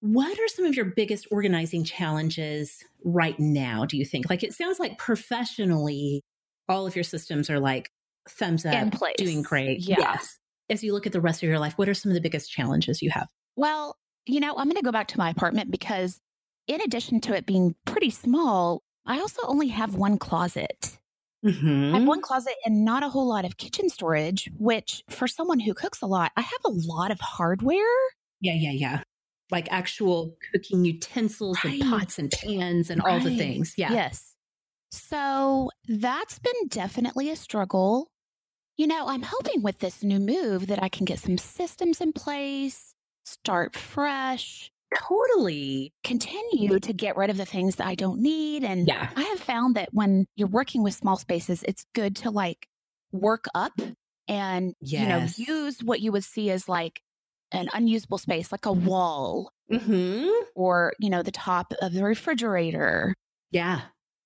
[SPEAKER 1] What are some of your biggest organizing challenges right now, do you think? Like it sounds like professionally, all of your systems are like thumbs up, doing great.
[SPEAKER 2] Yeah.
[SPEAKER 1] Yes. As you look at the rest of your life, what are some of the biggest challenges you have?
[SPEAKER 2] Well, you know, I'm going to go back to my apartment because in addition to it being pretty small, I also only have one closet. Mm-hmm. I have one closet and not a whole lot of kitchen storage, which for someone who cooks a lot, I have a lot of hardware.
[SPEAKER 1] Yeah, yeah, yeah. Like actual cooking utensils right. and pots and pans and right. all the things. Yeah.
[SPEAKER 2] Yes. So that's been definitely a struggle. You know, I'm hoping with this new move that I can get some systems in place, start fresh,
[SPEAKER 1] Totally.
[SPEAKER 2] Continue to get rid of the things that I don't need. And yeah. I have found that when you're working with small spaces, it's good to like work up and, yes. you know, use what you would see as like an unusable space, like a wall mm-hmm. or, you know, the top of the refrigerator.
[SPEAKER 1] Yeah.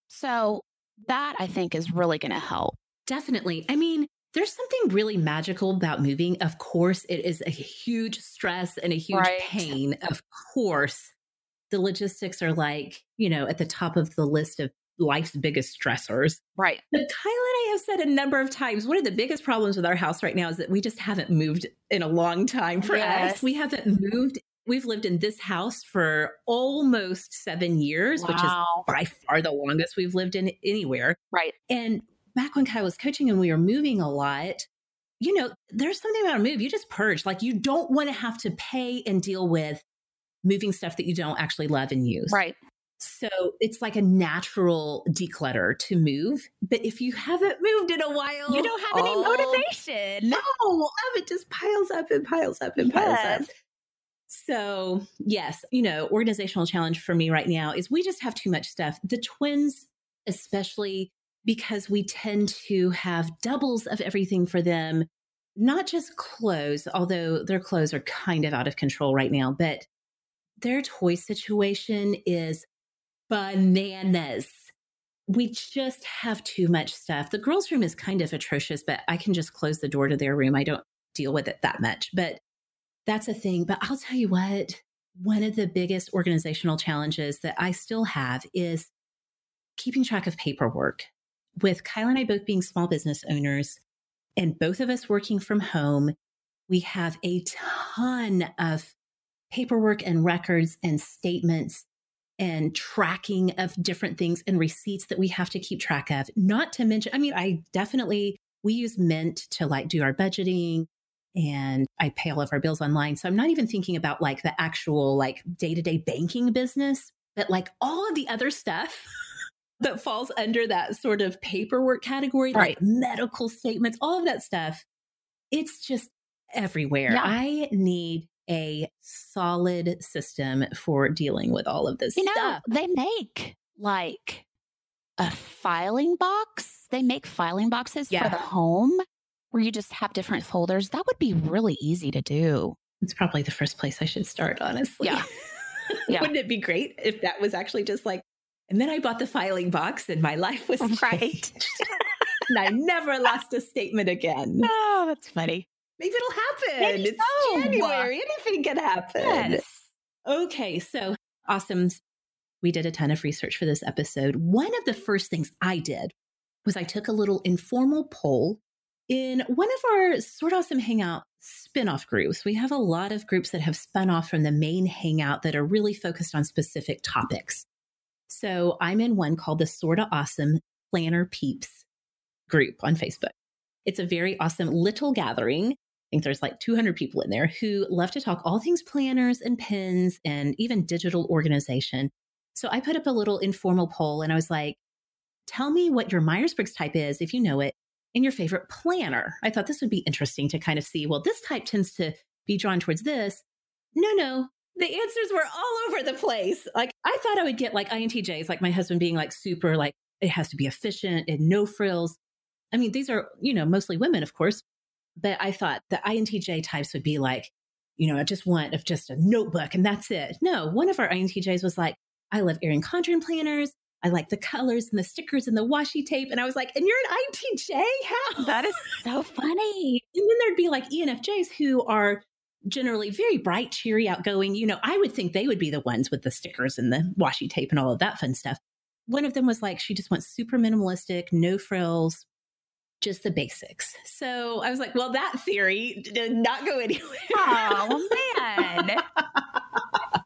[SPEAKER 2] So that I think is really going to help.
[SPEAKER 1] Definitely. I mean, there's something really magical about moving. Of course, it is a huge stress and a huge right. pain. Of course, the logistics are like, you know, at the top of the list of life's biggest stressors.
[SPEAKER 2] Right.
[SPEAKER 1] But Kyle and I have said a number of times one of the biggest problems with our house right now is that we just haven't moved in a long time for yes. us. We haven't moved. We've lived in this house for almost seven years, wow. which is by far the longest we've lived in anywhere.
[SPEAKER 2] Right.
[SPEAKER 1] And back when Kyle was coaching and we were moving a lot, you know, there's something about a move. You just purge. Like you don't want to have to pay and deal with moving stuff that you don't actually love and use.
[SPEAKER 2] Right.
[SPEAKER 1] So it's like a natural declutter to move. But if you haven't moved in a while,
[SPEAKER 2] you don't have any oh, motivation.
[SPEAKER 1] No, it just piles up and piles up and piles yes. up. So, yes, you know, organizational challenge for me right now is we just have too much stuff. The twins, especially, because we tend to have doubles of everything for them, not just clothes, although their clothes are kind of out of control right now, but their toy situation is bananas. We just have too much stuff. The girls' room is kind of atrocious, but I can just close the door to their room. I don't deal with it that much, but that's a thing. But I'll tell you what, one of the biggest organizational challenges that I still have is keeping track of paperwork. With Kyle and I both being small business owners and both of us working from home, we have a ton of paperwork and records and statements and tracking of different things and receipts that we have to keep track of. Not to mention, I mean, I definitely, we use Mint to like do our budgeting and I pay all of our bills online. So I'm not even thinking about like the actual like day to day banking business, but like all of the other stuff that falls under that sort of paperwork category, right. like medical statements, all of that stuff. It's just everywhere. Yeah. I need a solid system for dealing with all of this
[SPEAKER 2] you
[SPEAKER 1] stuff.
[SPEAKER 2] Know, they make like a filing box. They make filing boxes yeah. for the home where you just have different folders. That would be really easy to do.
[SPEAKER 1] It's probably the first place I should start, honestly.
[SPEAKER 2] Yeah. yeah.
[SPEAKER 1] Wouldn't it be great if that was actually just like, and then I bought the filing box and my life was right. and I never lost a statement again.
[SPEAKER 2] Oh, that's funny.
[SPEAKER 1] Maybe it'll happen. Maybe it's so. January. Anything can happen. Yes. Okay. So awesome. We did a ton of research for this episode. One of the first things I did was I took a little informal poll in one of our Sorta Awesome Hangout spin-off groups. We have a lot of groups that have spun off from the main hangout that are really focused on specific topics. So I'm in one called the Sorta Awesome Planner Peeps group on Facebook. It's a very awesome little gathering I think there's like 200 people in there who love to talk all things planners and pins and even digital organization. So I put up a little informal poll and I was like, tell me what your Myers Briggs type is, if you know it, and your favorite planner. I thought this would be interesting to kind of see, well, this type tends to be drawn towards this. No, no. The answers were all over the place. Like I thought I would get like INTJs, like my husband being like super, like it has to be efficient and no frills. I mean, these are, you know, mostly women, of course, but I thought the INTJ types would be like, you know, I just want of just a notebook and that's it. No, one of our INTJs was like, I love Erin Condren planners. I like the colors and the stickers and the washi tape. And I was like, and you're an INTJ? How?
[SPEAKER 2] That is so funny.
[SPEAKER 1] And then there'd be like ENFJs who are generally very bright, cheery, outgoing. You know, I would think they would be the ones with the stickers and the washi tape and all of that fun stuff. One of them was like, she just wants super minimalistic, no frills, just the basics. So I was like, well, that theory did not go anywhere.
[SPEAKER 2] Oh, man.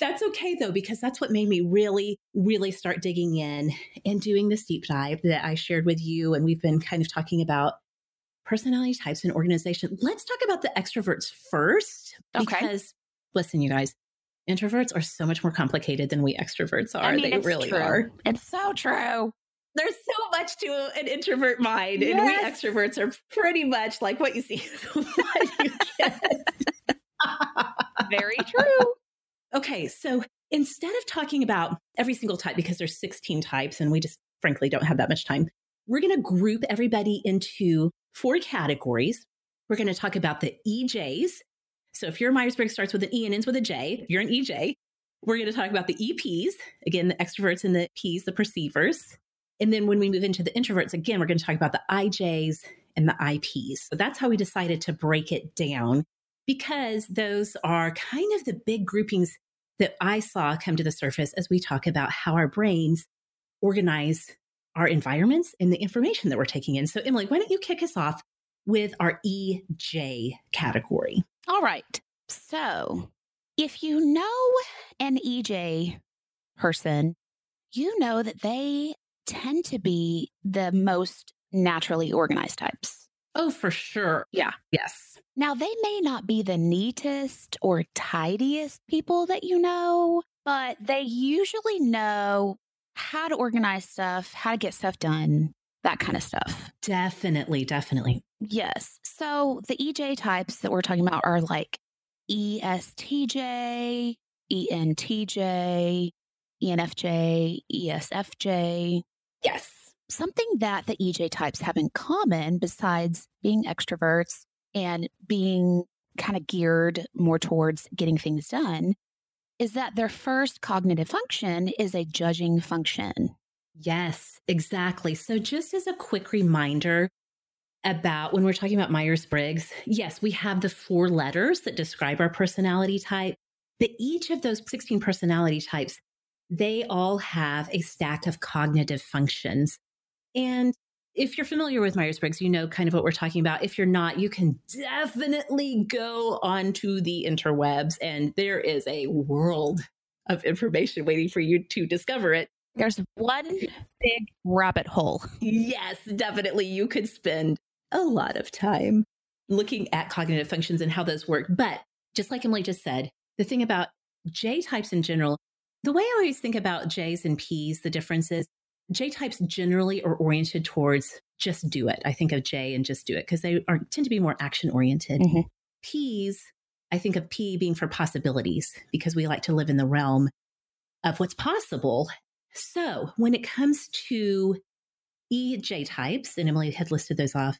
[SPEAKER 1] that's okay though, because that's what made me really, really start digging in and doing this deep dive that I shared with you. And we've been kind of talking about personality types and organization. Let's talk about the extroverts first.
[SPEAKER 2] Okay.
[SPEAKER 1] Because listen, you guys, introverts are so much more complicated than we extroverts are. I mean, they really
[SPEAKER 2] true.
[SPEAKER 1] are.
[SPEAKER 2] It's so true
[SPEAKER 1] there's so much to an introvert mind, yes. and we extroverts are pretty much like what you see, what you.
[SPEAKER 2] Very true.
[SPEAKER 1] Okay, so instead of talking about every single type, because there's 16 types, and we just frankly don't have that much time, we're going to group everybody into four categories. We're going to talk about the EJs. So if your Myers Briggs starts with an E and ends with a J, you're an EJ. We're going to talk about the EPs, again, the extroverts and the Ps, the perceivers. And then when we move into the introverts, again, we're going to talk about the IJs and the IPs. So that's how we decided to break it down because those are kind of the big groupings that I saw come to the surface as we talk about how our brains organize our environments and the information that we're taking in. So, Emily, why don't you kick us off with our EJ category?
[SPEAKER 2] All right. So, if you know an EJ person, you know that they tend to be the most naturally organized types.
[SPEAKER 1] Oh, for sure.
[SPEAKER 2] Yeah.
[SPEAKER 1] Yes.
[SPEAKER 2] Now, they may not be the neatest or tidiest people that you know, but they usually know how to organize stuff, how to get stuff done, that kind of stuff.
[SPEAKER 1] Definitely. Definitely.
[SPEAKER 2] Yes. So the EJ types that we're talking about are like ESTJ, ENTJ, ENFJ, ESFJ,
[SPEAKER 1] Yes.
[SPEAKER 2] Something that the EJ types have in common, besides being extroverts and being kind of geared more towards getting things done, is that their first cognitive function is a judging function.
[SPEAKER 1] Yes, exactly. So, just as a quick reminder about when we're talking about Myers Briggs, yes, we have the four letters that describe our personality type, but each of those 16 personality types, they all have a stack of cognitive functions. And if you're familiar with Myers Briggs, you know kind of what we're talking about. If you're not, you can definitely go onto the interwebs, and there is a world of information waiting for you to discover it.
[SPEAKER 2] There's one big rabbit hole.
[SPEAKER 1] Yes, definitely. You could spend a lot of time looking at cognitive functions and how those work. But just like Emily just said, the thing about J types in general, the way I always think about J's and P's, the difference is J types generally are oriented towards just do it. I think of J and just do it because they are tend to be more action oriented. Mm-hmm. P's, I think of P being for possibilities because we like to live in the realm of what's possible. So when it comes to EJ types, and Emily had listed those off,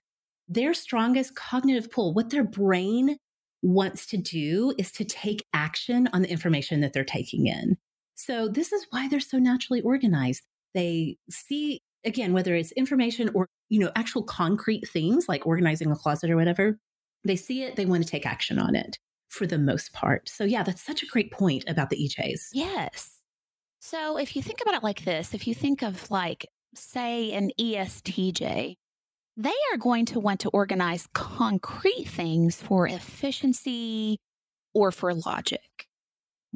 [SPEAKER 1] their strongest cognitive pull, what their brain wants to do is to take action on the information that they're taking in. So this is why they're so naturally organized. They see again whether it's information or you know actual concrete things like organizing a closet or whatever. They see it, they want to take action on it for the most part. So yeah, that's such a great point about the EJs.
[SPEAKER 2] Yes. So if you think about it like this, if you think of like say an ESTJ, they are going to want to organize concrete things for efficiency or for logic.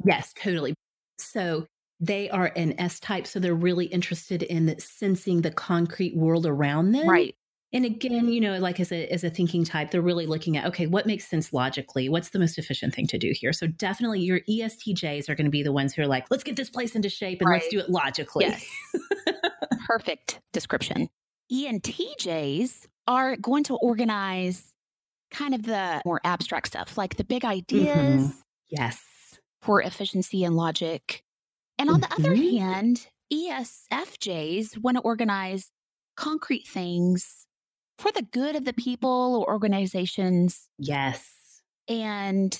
[SPEAKER 1] Yes, totally. So they are an S type, so they're really interested in sensing the concrete world around them.
[SPEAKER 2] Right.
[SPEAKER 1] And again, you know, like as a as a thinking type, they're really looking at okay, what makes sense logically? What's the most efficient thing to do here? So definitely your ESTJs are going to be the ones who are like, let's get this place into shape and right. let's do it logically.
[SPEAKER 2] Yes. Perfect description. ENTJs are going to organize kind of the more abstract stuff, like the big ideas. Mm-hmm.
[SPEAKER 1] Yes.
[SPEAKER 2] For efficiency and logic. And on mm-hmm. the other mm-hmm. hand, ESFJs want to organize concrete things for the good of the people or organizations.
[SPEAKER 1] Yes.
[SPEAKER 2] And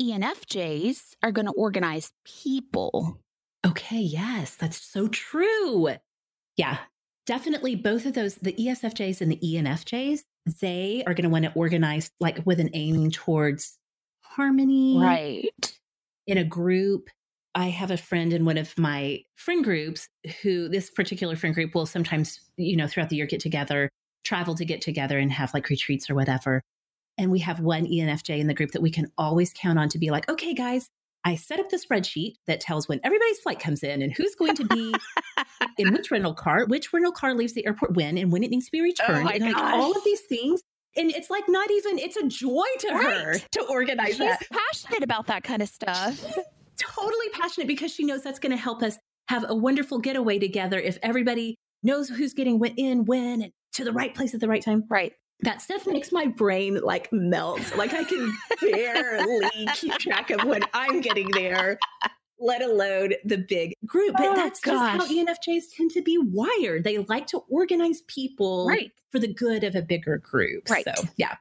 [SPEAKER 2] ENFJs are going to organize people.
[SPEAKER 1] Okay, yes, that's so true. Yeah, definitely both of those, the ESFJs and the ENFJs, they are going to want to organize like with an aiming towards harmony.
[SPEAKER 2] Right.
[SPEAKER 1] In a group I have a friend in one of my friend groups who this particular friend group will sometimes, you know, throughout the year get together, travel to get together and have like retreats or whatever. And we have one ENFJ in the group that we can always count on to be like, okay, guys, I set up the spreadsheet that tells when everybody's flight comes in and who's going to be in which rental car, which rental car leaves the airport when, and when it needs to be oh returned. Oh and like all of these things. And it's like not even, it's a joy to right. her to organize
[SPEAKER 2] She's
[SPEAKER 1] that.
[SPEAKER 2] passionate about that kind of stuff
[SPEAKER 1] totally passionate because she knows that's going to help us have a wonderful getaway together if everybody knows who's getting in when and to the right place at the right time.
[SPEAKER 2] Right.
[SPEAKER 1] That stuff makes my brain like melt. Like I can barely keep track of when I'm getting there, let alone the big group. But oh, that's gosh. just how ENFJs tend to be wired. They like to organize people
[SPEAKER 2] right.
[SPEAKER 1] for the good of a bigger group.
[SPEAKER 2] Right.
[SPEAKER 1] So, yeah.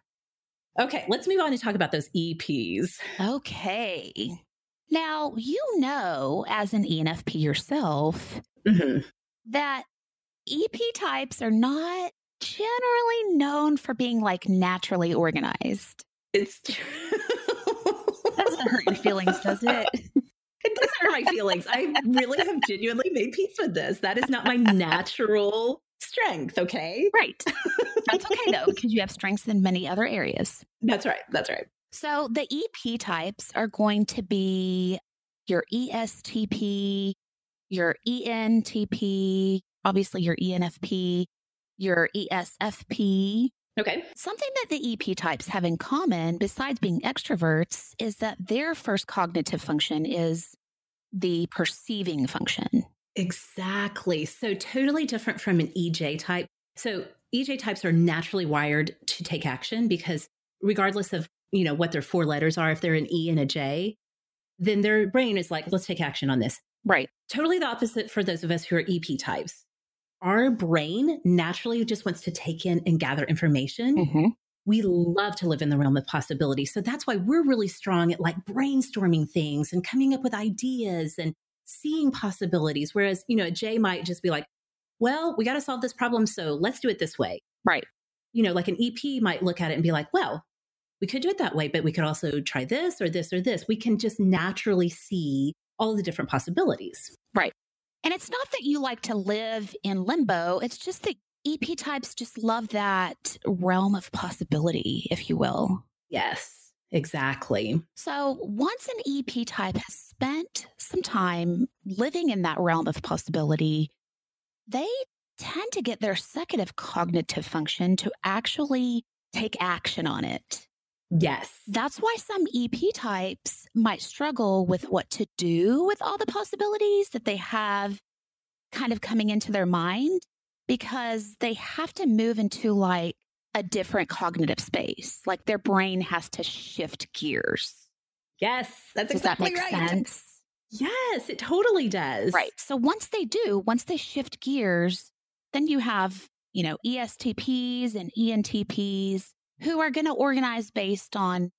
[SPEAKER 1] Okay, let's move on to talk about those EPs.
[SPEAKER 2] Okay. Now, you know, as an ENFP yourself, mm-hmm. that EP types are not generally known for being like naturally organized.
[SPEAKER 1] It's true.
[SPEAKER 2] that doesn't hurt your feelings, does it?
[SPEAKER 1] It doesn't hurt my feelings. I really have genuinely made peace with this. That is not my natural strength, okay?
[SPEAKER 2] Right. That's okay though, because you have strengths in many other areas.
[SPEAKER 1] That's right. That's right.
[SPEAKER 2] So the EP types are going to be your ESTP, your ENTP, obviously your ENFP, your ESFP.
[SPEAKER 1] Okay.
[SPEAKER 2] Something that the EP types have in common, besides being extroverts, is that their first cognitive function is the perceiving function.
[SPEAKER 1] Exactly. So, totally different from an EJ type. So, EJ types are naturally wired to take action because, regardless of you know, what their four letters are, if they're an E and a J, then their brain is like, let's take action on this.
[SPEAKER 2] Right.
[SPEAKER 1] Totally the opposite for those of us who are EP types. Our brain naturally just wants to take in and gather information. Mm-hmm. we love to live in the realm of possibility. So that's why we're really strong at like brainstorming things and coming up with ideas and seeing possibilities. Whereas, you know, J might just be like, well, we got to solve this problem. So let's do it this way.
[SPEAKER 2] Right.
[SPEAKER 1] You know, like an EP might look at it and be like, well, we could do it that way, but we could also try this or this or this. We can just naturally see all the different possibilities.
[SPEAKER 2] Right. And it's not that you like to live in limbo, it's just that EP types just love that realm of possibility, if you will.
[SPEAKER 1] Yes, exactly.
[SPEAKER 2] So once an EP type has spent some time living in that realm of possibility, they tend to get their second of cognitive function to actually take action on it.
[SPEAKER 1] Yes.
[SPEAKER 2] That's why some EP types might struggle with what to do with all the possibilities that they have kind of coming into their mind because they have to move into like a different cognitive space. Like their brain has to shift gears.
[SPEAKER 1] Yes, that's
[SPEAKER 2] does
[SPEAKER 1] exactly
[SPEAKER 2] that make
[SPEAKER 1] right.
[SPEAKER 2] sense?
[SPEAKER 1] Yes, it totally does.
[SPEAKER 2] Right. So once they do, once they shift gears, then you have, you know, ESTPs and ENTPs who are going to organize based on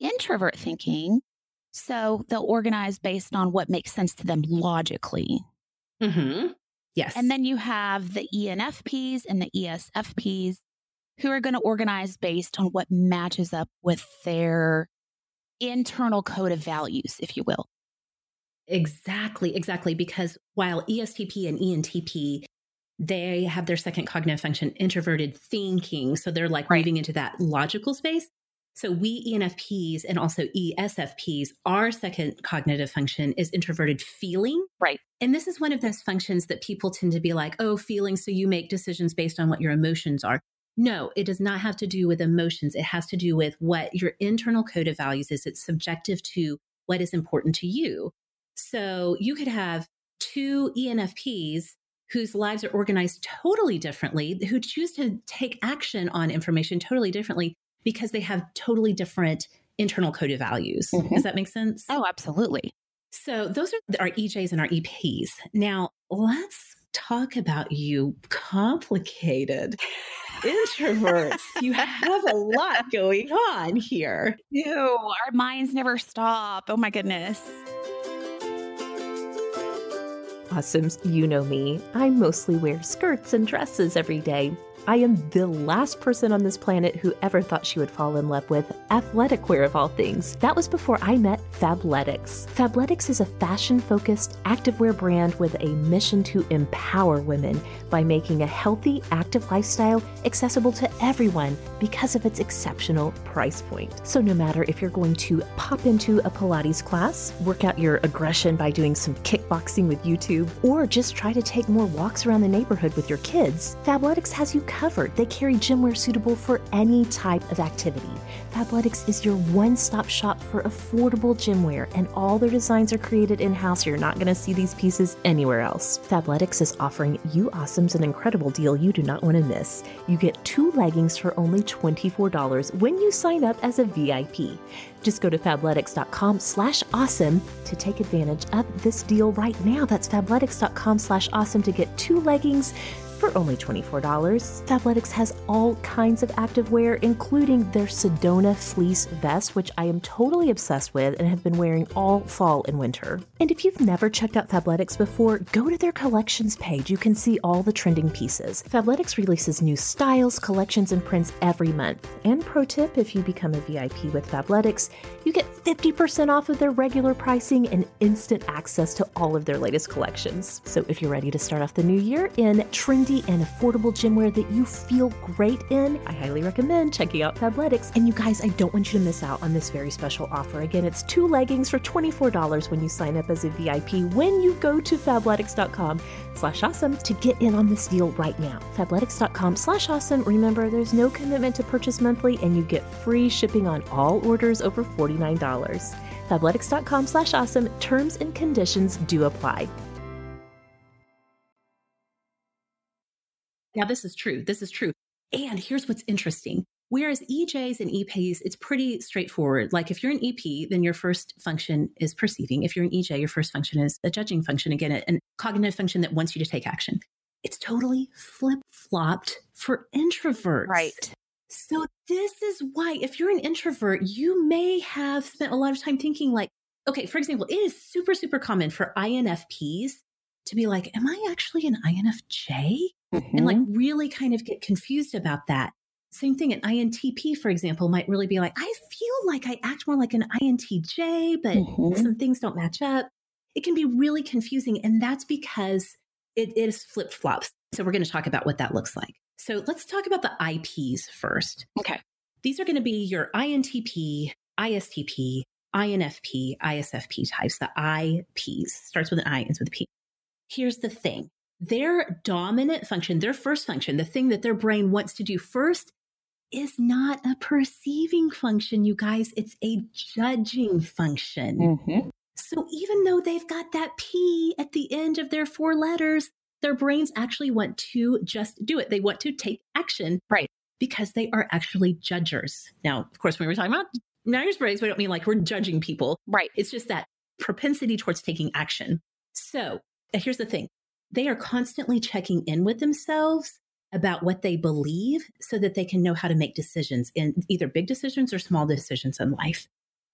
[SPEAKER 2] introvert thinking. So they'll organize based on what makes sense to them logically.
[SPEAKER 1] Mm-hmm. Yes.
[SPEAKER 2] And then you have the ENFPs and the ESFPs who are going to organize based on what matches up with their internal code of values, if you will.
[SPEAKER 1] Exactly, exactly. Because while ESTP and ENTP, they have their second cognitive function introverted thinking. So they're like right. moving into that logical space. So we ENFPs and also ESFPs, our second cognitive function is introverted feeling.
[SPEAKER 2] Right.
[SPEAKER 1] And this is one of those functions that people tend to be like, oh, feeling. So you make decisions based on what your emotions are. No, it does not have to do with emotions. It has to do with what your internal code of values is. It's subjective to what is important to you. So you could have two ENFPs whose lives are organized totally differently, who choose to take action on information totally differently because they have totally different internal coded values. Mm-hmm. Does that make sense?
[SPEAKER 2] Oh, absolutely.
[SPEAKER 1] So those are our EJs and our EPs. Now let's talk about you complicated introverts. you have a lot going on here.
[SPEAKER 2] Ew, our minds never stop. Oh my goodness.
[SPEAKER 3] Awesomes, you know me. I mostly wear skirts and dresses every day. I am the last person on this planet who ever thought she would fall in love with athletic wear of all things. That was before I met Fabletics. Fabletics is a fashion focused activewear brand with a mission to empower women by making a healthy, active lifestyle accessible to everyone because of its exceptional price point. So, no matter if you're going to pop into a Pilates class, work out your aggression by doing some kickboxing with YouTube, or just try to take more walks around the neighborhood with your kids, Fabletics has you covered. They carry gymwear suitable for any type of activity. Fabletics is your one stop shop for affordable gymwear, and all their designs are created in house. You're not going to see these pieces anywhere else. Fabletics is offering you awesomes an incredible deal you do not want to miss. You get two leggings for only $24 when you sign up as a VIP. Just go to fabletics.com slash awesome to take advantage of this deal right now. That's fabletics.com slash awesome to get two leggings for only $24. Fabletics has all kinds of activewear, including their Sedona fleece vest, which I am totally obsessed with and have been wearing all fall and winter. And if you've never checked out Fabletics before, go to their collections page. You can see all the trending pieces. Fabletics releases new styles, collections, and prints every month. And pro tip if you become a VIP with Fabletics, you get 50% off of their regular pricing and instant access to all of their latest collections. So if you're ready to start off the new year in trendy trendy and affordable gymwear that you feel great in, I highly recommend checking out Fabletics. And you guys, I don't want you to miss out on this very special offer. Again, it's two leggings for $24 when you sign up as a VIP when you go to fabletics.com slash awesome to get in on this deal right now. Fabletics.com slash awesome. Remember, there's no commitment to purchase monthly and you get free shipping on all orders over $49. Fabletics.com slash awesome. Terms and conditions do apply.
[SPEAKER 1] Now, this is true. This is true. And here's what's interesting. Whereas EJs and EPs, it's pretty straightforward. Like if you're an EP, then your first function is perceiving. If you're an EJ, your first function is a judging function. Again, a, a cognitive function that wants you to take action. It's totally flip flopped for introverts.
[SPEAKER 2] Right.
[SPEAKER 1] So this is why if you're an introvert, you may have spent a lot of time thinking like, okay, for example, it is super, super common for INFPs to be like, am I actually an INFJ? Mm-hmm. And like mm-hmm. really kind of get confused about that. Same thing, an INTP, for example, might really be like, I feel like I act more like an INTJ, but mm-hmm. some things don't match up. It can be really confusing. And that's because it is flip flops. So we're going to talk about what that looks like. So let's talk about the IPs first.
[SPEAKER 2] Okay.
[SPEAKER 1] These are going to be your INTP, ISTP, INFP, ISFP types, the IPs. Starts with an I, ends with a P. Here's the thing their dominant function, their first function, the thing that their brain wants to do first is not a perceiving function, you guys. It's a judging function. Mm-hmm. So even though they've got that P at the end of their four letters, their brains actually want to just do it. They want to take action.
[SPEAKER 2] Right.
[SPEAKER 1] Because they are actually judgers. Now, of course, when we're talking about Myers Briggs, we don't mean like we're judging people.
[SPEAKER 2] Right.
[SPEAKER 1] It's just that propensity towards taking action. So here's the thing they are constantly checking in with themselves about what they believe so that they can know how to make decisions in either big decisions or small decisions in life.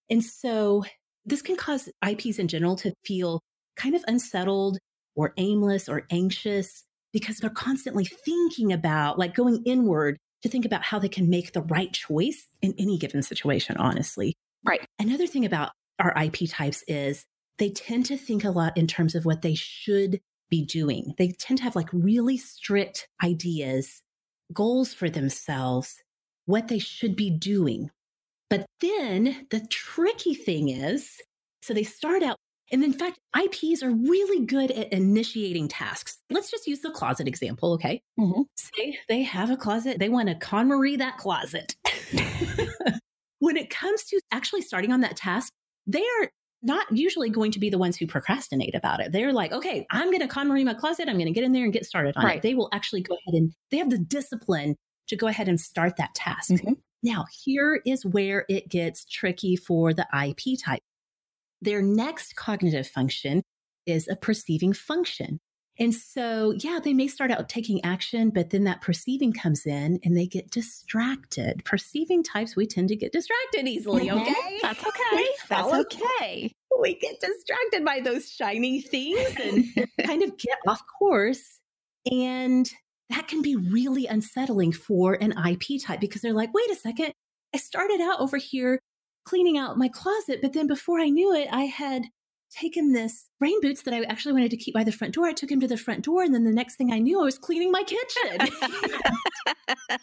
[SPEAKER 1] And so this can cause IPs in general to feel kind of unsettled or aimless or anxious because they're constantly thinking about, like going inward to think about how they can make the right choice in any given situation, honestly.
[SPEAKER 2] Right.
[SPEAKER 1] Another thing about our IP types is they tend to think a lot in terms of what they should be doing. They tend to have like really strict ideas, goals for themselves, what they should be doing. But then the tricky thing is, so they start out, and in fact, IPs are really good at initiating tasks. Let's just use the closet example, okay? Mm-hmm. Say they have a closet, they want to KonMari that closet. when it comes to actually starting on that task, they are not usually going to be the ones who procrastinate about it. They're like, okay, I'm going to KonMari my closet. I'm going to get in there and get started on right. it. They will actually go ahead and they have the discipline to go ahead and start that task. Mm-hmm. Now, here is where it gets tricky for the IP type. Their next cognitive function is a perceiving function. And so, yeah, they may start out taking action, but then that perceiving comes in and they get distracted. Perceiving types, we tend to get distracted easily, mm-hmm. okay?
[SPEAKER 2] That's okay. That's okay.
[SPEAKER 1] We get distracted by those shiny things and kind of get off course. And that can be really unsettling for an IP type because they're like, wait a second, I started out over here cleaning out my closet, but then before I knew it, I had taken this rain boots that I actually wanted to keep by the front door. I took him to the front door, and then the next thing I knew, I was cleaning my kitchen.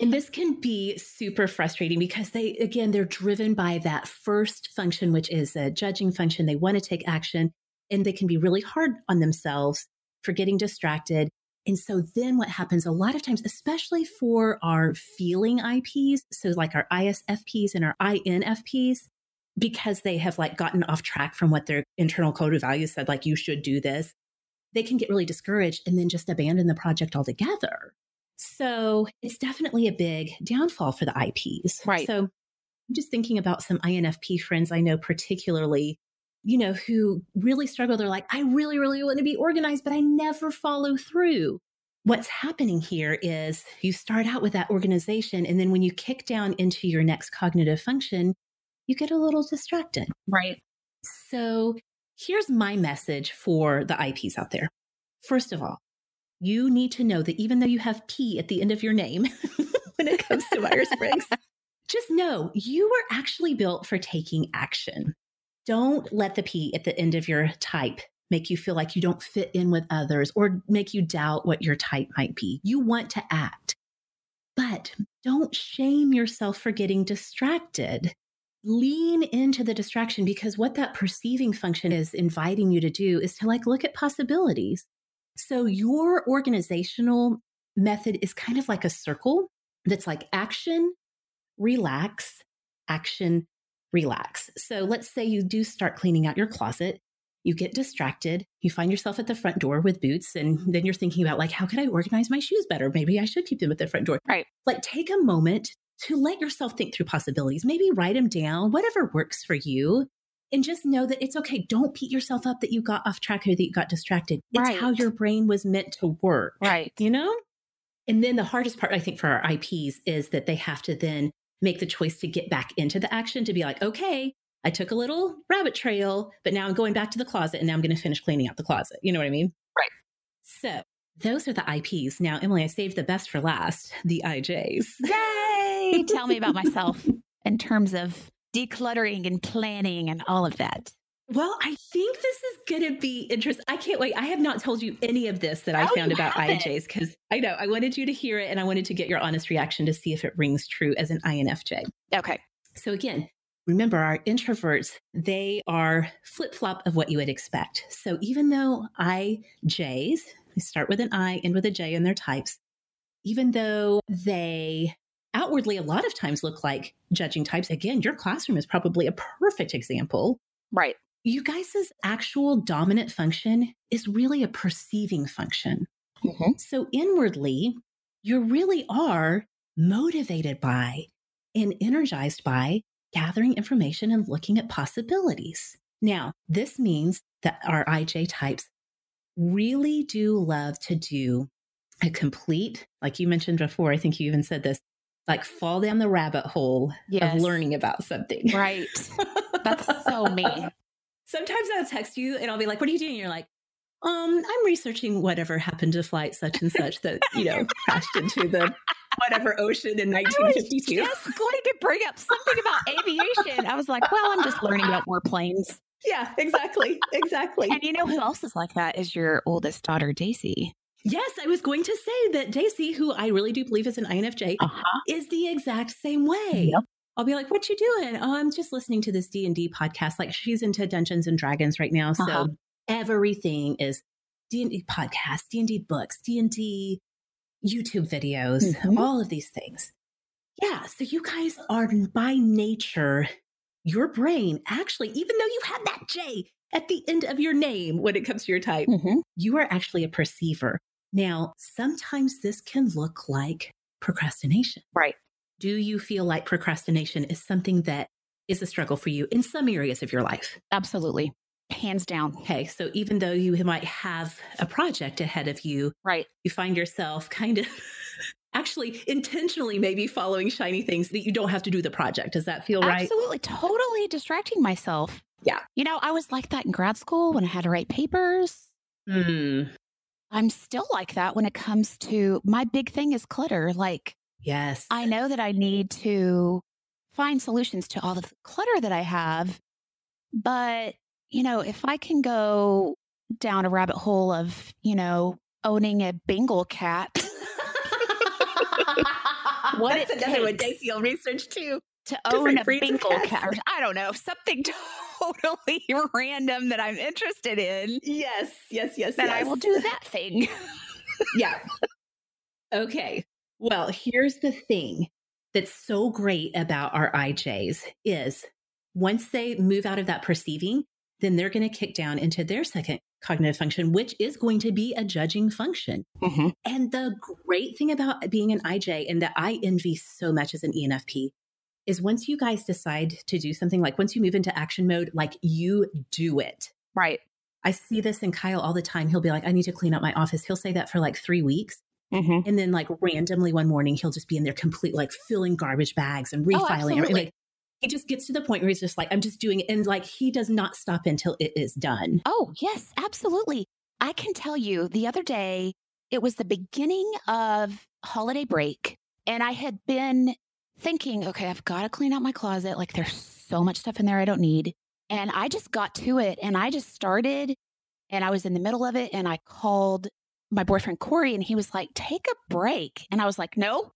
[SPEAKER 1] and this can be super frustrating because they, again, they're driven by that first function, which is a judging function. They want to take action, and they can be really hard on themselves for getting distracted. And so then what happens a lot of times, especially for our feeling IPs, so like our ISFPs and our INFPs, because they have like gotten off track from what their internal code of values said, like, you should do this, they can get really discouraged and then just abandon the project altogether. So it's definitely a big downfall for the IPs.
[SPEAKER 2] Right.
[SPEAKER 1] So I'm just thinking about some INFP friends I know, particularly, you know, who really struggle. They're like, I really, really want to be organized, but I never follow through. What's happening here is you start out with that organization, and then when you kick down into your next cognitive function, you get a little distracted.
[SPEAKER 2] Right.
[SPEAKER 1] So here's my message for the IPs out there. First of all, you need to know that even though you have P at the end of your name when it comes to Myers Briggs, just know you were actually built for taking action. Don't let the P at the end of your type make you feel like you don't fit in with others or make you doubt what your type might be. You want to act, but don't shame yourself for getting distracted lean into the distraction because what that perceiving function is inviting you to do is to like look at possibilities. So your organizational method is kind of like a circle that's like action, relax, action, relax. So let's say you do start cleaning out your closet. You get distracted. You find yourself at the front door with boots. And then you're thinking about, like, how can I organize my shoes better? Maybe I should keep them at the front door.
[SPEAKER 2] Right.
[SPEAKER 1] Like, take a moment to let yourself think through possibilities. Maybe write them down, whatever works for you. And just know that it's okay. Don't beat yourself up that you got off track or that you got distracted. It's right. how your brain was meant to work.
[SPEAKER 2] Right.
[SPEAKER 1] You know? And then the hardest part, I think, for our IPs is that they have to then make the choice to get back into the action to be like, okay, I took a little rabbit trail, but now I'm going back to the closet and now I'm going to finish cleaning out the closet. You know what I mean?
[SPEAKER 2] Right.
[SPEAKER 1] So those are the IPs. Now, Emily, I saved the best for last the IJs.
[SPEAKER 2] Yay! Tell me about myself in terms of decluttering and planning and all of that.
[SPEAKER 1] Well, I think this is going to be interesting. I can't wait. I have not told you any of this that I oh, found about haven't. Because I know I wanted you to hear it and I wanted to get your honest reaction to see if it rings true as an INFJ.
[SPEAKER 2] Okay.
[SPEAKER 1] So, again, remember our introverts, they are flip flop of what you would expect. So, even though IJs, we start with an I, end with a J in their types, even though they outwardly a lot of times look like judging types, again, your classroom is probably a perfect example.
[SPEAKER 2] Right
[SPEAKER 1] you guys' actual dominant function is really a perceiving function. Mm-hmm. So inwardly, you really are motivated by and energized by gathering information and looking at possibilities. Now, this means that our IJ types really do love to do a complete, like you mentioned before, I think you even said this, like fall down the rabbit hole yes. of learning about something.
[SPEAKER 2] Right. That's so me
[SPEAKER 1] sometimes I'll text you and I'll be like, what are you doing? And you're like, um, I'm researching whatever happened to flight such and such that, you know, crashed into the whatever ocean in 1952.
[SPEAKER 2] I was just going to bring up something about aviation. I was like, well, I'm just learning about warplanes.
[SPEAKER 1] Yeah, exactly. Exactly.
[SPEAKER 2] and you know who else is like that is your oldest daughter, Daisy.
[SPEAKER 1] Yes, I was going to say that Daisy, who I really do believe is an INFJ, uh-huh. is the exact same way. Yep. I'll be like, "What you doing?" Oh, I'm just listening to this D and D podcast. Like she's into Dungeons and Dragons right now, so uh-huh. everything is D and D podcasts, D and D books, D and D YouTube videos, mm-hmm. all of these things. Yeah, so you guys are by nature, your brain actually, even though you have that J at the end of your name when it comes to your type, mm-hmm. you are actually a perceiver. Now, sometimes this can look like procrastination.
[SPEAKER 2] Right
[SPEAKER 1] do you feel like procrastination is something that is a struggle for you in some areas of your life?
[SPEAKER 2] Absolutely. Hands down.
[SPEAKER 1] Okay. So even though you might have a project ahead of you,
[SPEAKER 2] right.
[SPEAKER 1] You find yourself kind of actually intentionally maybe following shiny things that you don't have to do the project. Does that feel right?
[SPEAKER 2] Absolutely. Totally distracting myself.
[SPEAKER 1] Yeah.
[SPEAKER 2] You know, I was like that in grad school when I had to write papers.
[SPEAKER 1] Hmm.
[SPEAKER 2] I'm still like that when it comes to my big thing is clutter. Like
[SPEAKER 1] Yes.
[SPEAKER 2] I know that I need to find solutions to all the clutter that I have. But, you know, if I can go down a rabbit hole of, you know, owning a Bengal cat.
[SPEAKER 1] what That's another one Daisy research too.
[SPEAKER 2] To own a cat. I don't know, something totally random that I'm interested in.
[SPEAKER 1] Yes, yes, yes.
[SPEAKER 2] Then
[SPEAKER 1] yes.
[SPEAKER 2] I will do that thing.
[SPEAKER 1] yeah. Okay. Well, here's the thing that's so great about our IJs is once they move out of that perceiving, then they're going to kick down into their second cognitive function, which is going to be a judging function. Mm-hmm. And the great thing about being an IJ and that I envy so much as an ENFP is once you guys decide to do something, like once you move into action mode, like you do it.
[SPEAKER 2] Right.
[SPEAKER 1] I see this in Kyle all the time. He'll be like, I need to clean up my office. He'll say that for like three weeks. Mm-hmm. And then like randomly one morning, he'll just be in there complete, like filling garbage bags and oh, refiling. Oh, like he just gets to the point where he's just like, I'm just doing it. And like he does not stop until it is done.
[SPEAKER 2] Oh, yes, absolutely. I can tell you the other day, it was the beginning of holiday break. And I had been thinking, okay, I've got to clean out my closet. Like there's so much stuff in there I don't need. And I just got to it and I just started and I was in the middle of it and I called my boyfriend Corey, and he was like, "Take a break," and I was like, "No."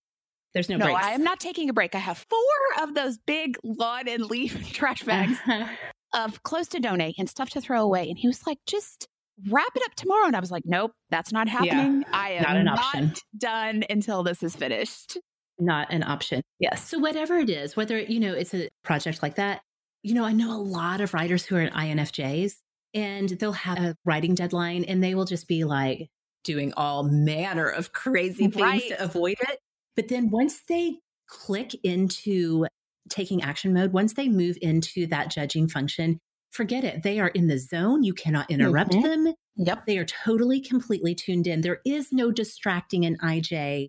[SPEAKER 1] There's no,
[SPEAKER 2] no
[SPEAKER 1] breaks.
[SPEAKER 2] I am not taking a break. I have four of those big lawn and leaf trash bags of clothes to donate and stuff to throw away. And he was like, just wrap it up tomorrow. And I was like, nope, that's not happening. Yeah, I am not, an option. not done until this is finished.
[SPEAKER 1] Not an option. Yes. So whatever it is, whether, you know, it's a project like that, you know, I know a lot of writers who are INFJs and they'll have a writing deadline and they will just be like, doing all manner of crazy things right. to avoid it. But then once they click into taking action mode, once they move into that judging function, forget it. They are in the zone. You cannot interrupt mm-hmm. them.
[SPEAKER 2] Yep.
[SPEAKER 1] They are totally, completely tuned in. There is no distracting an IJ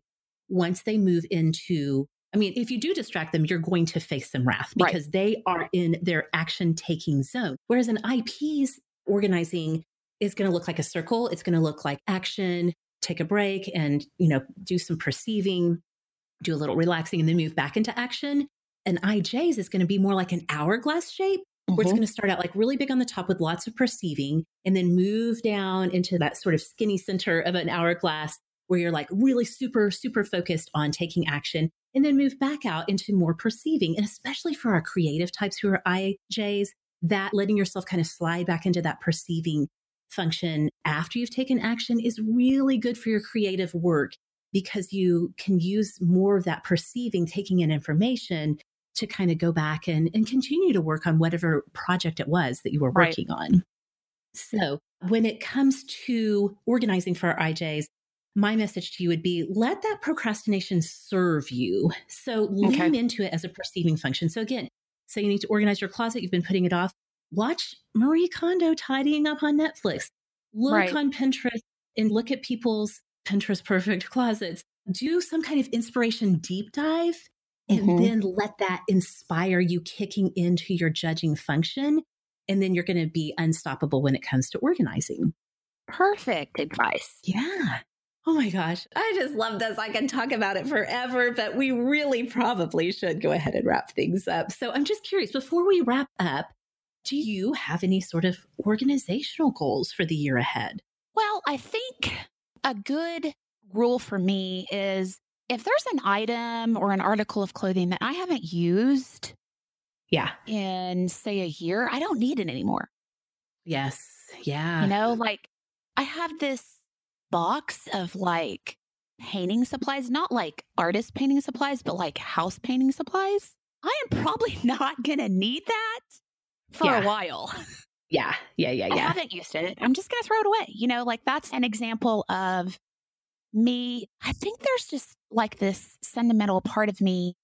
[SPEAKER 1] once they move into I mean, if you do distract them, you're going to face some wrath because right. they are in their action taking zone. Whereas an IP's organizing is going to look like a circle. It's going to look like action, take a break and, you know, do some perceiving, do a little relaxing and then move back into action. And IJ's is going to be more like an hourglass shape mm-hmm. where it's mm-hmm. going to start out like really big on the top with lots of perceiving and then move down into that sort of skinny center of an hourglass where you're like really super, super focused on taking action and then move back out into more perceiving. And especially for our creative types who are IJs, that letting yourself kind of slide back into that perceiving function after you've taken action is really good for your creative work because you can use more of that perceiving, taking in information to kind of go back and, and continue to work on whatever project it was that you were working right. on. So when it comes to organizing for our IJs, my message to you would be let that procrastination serve you. So lean okay. into it as a perceiving function. So again, say you need to organize your closet, you've been putting it off. Watch Marie Kondo tidying up on Netflix. Look right. on Pinterest and look at people's Pinterest perfect closets. Do some kind of inspiration deep dive and mm-hmm. then let that inspire you kicking into your judging function. And then you're going to be unstoppable when it comes to organizing.
[SPEAKER 2] Perfect advice.
[SPEAKER 1] Yeah. Oh my gosh. I just love this. I can talk about it forever, but we really probably should go ahead and wrap things up. So I'm just curious before we wrap up, do you have any sort of organizational goals for the year ahead?
[SPEAKER 2] Well, I think a good rule for me is if there's an item or an article of clothing that I haven't used
[SPEAKER 1] yeah
[SPEAKER 2] in say a year, I don't need it anymore.
[SPEAKER 1] Yes. Yeah.
[SPEAKER 2] You know, like I have this box of like painting supplies, not like artist painting supplies, but like house painting supplies. I am probably not going to need that for yeah. a while.
[SPEAKER 1] Yeah. Yeah. Yeah. Yeah. I
[SPEAKER 2] haven't used it. I'm just going to throw it away. You know, like that's an example of me. I think there's just like this sentimental part of me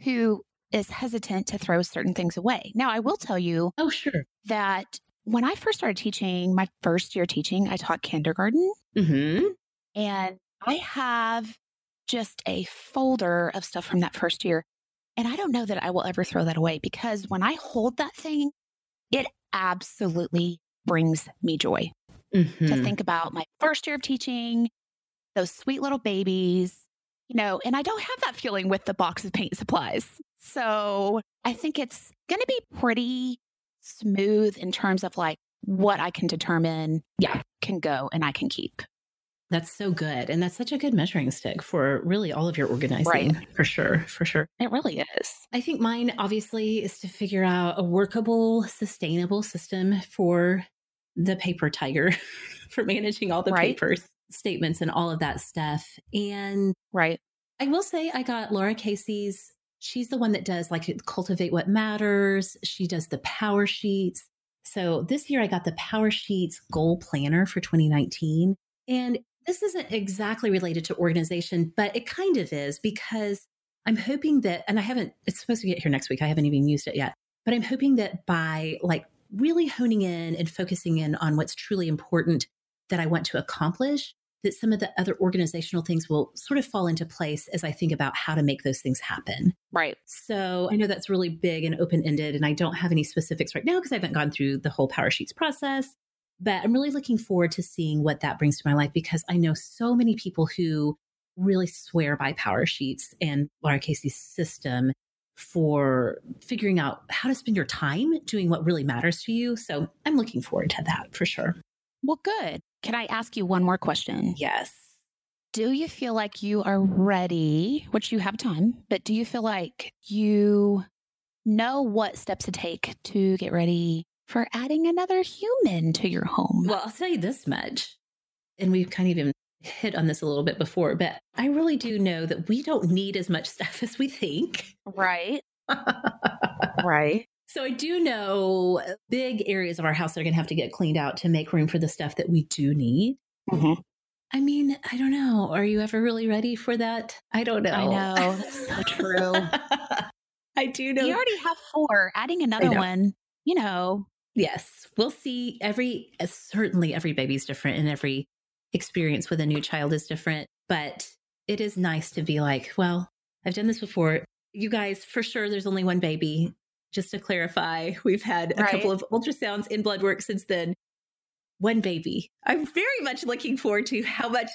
[SPEAKER 2] who is hesitant to throw certain things away. Now, I will tell you.
[SPEAKER 1] Oh, sure.
[SPEAKER 2] That when I first started teaching, my first year teaching, I taught kindergarten.
[SPEAKER 1] Mm-hmm.
[SPEAKER 2] And I have just a folder of stuff from that first year. And I don't know that I will ever throw that away because when I hold that thing, it absolutely brings me joy mm-hmm. to think about my first year of teaching, those sweet little babies, you know, and I don't have that feeling with the box of paint supplies. So I think it's going to be pretty smooth in terms of like what I can determine, yeah, can go and I can keep.
[SPEAKER 1] That's so good. And that's such a good measuring stick for really all of your organizing. Right. For sure. For sure.
[SPEAKER 2] It really is.
[SPEAKER 1] I think mine obviously is to figure out a workable, sustainable system for the paper tiger, for managing all the right. papers, statements, and all of that stuff. And
[SPEAKER 2] right.
[SPEAKER 1] I will say I got Lara Casey's She's the one that does like cultivate what matters. She does the power sheets. So this year I got the power sheets goal planner for 2019. And this isn't exactly related to organization, but it kind of is because I'm hoping that, and I haven't, it's supposed to get here next week. I haven't even used it yet, but I'm hoping that by like really honing in and focusing in on what's truly important that I want to accomplish, that some of the other organizational things will sort of fall into place as I think about how to make those things happen.
[SPEAKER 2] Right.
[SPEAKER 1] So I know that's really big and open ended, and I don't have any specifics right now because I haven't gone through the whole Power Sheets process. But I'm really looking forward to seeing what that brings to my life because I know so many people who really swear by Power Sheets and Lara Casey's system for figuring out how to spend your time doing what really matters to you. So I'm looking forward to that for sure.
[SPEAKER 2] Well, good. Can I ask you one more question?
[SPEAKER 1] Yes.
[SPEAKER 2] Do you feel like you are ready, which you have time, but do you feel like you know what steps to take to get ready for adding another human to your home?
[SPEAKER 1] Well, I'll tell you this much, and we've kind of even hit on this a little bit before, but I really do know that we don't need as much stuff as we think.
[SPEAKER 2] Right. right.
[SPEAKER 1] So I do know big areas of our house that are going to have to get cleaned out to make room for the stuff that we do need. Mm-hmm. I mean, I don't know. Are you ever really ready for that? I don't know. I
[SPEAKER 2] know. That's so true.
[SPEAKER 1] I do know.
[SPEAKER 2] You already have four. Adding another one, you know.
[SPEAKER 1] Yes. We'll see. Every, uh, certainly every baby's different and every experience with a new child is different. But it is nice to be like, well, I've done this before. You guys, for sure, there's only one baby. Just to clarify, we've had a right. couple of ultrasounds in blood work since then. One baby. I'm very much looking forward to how much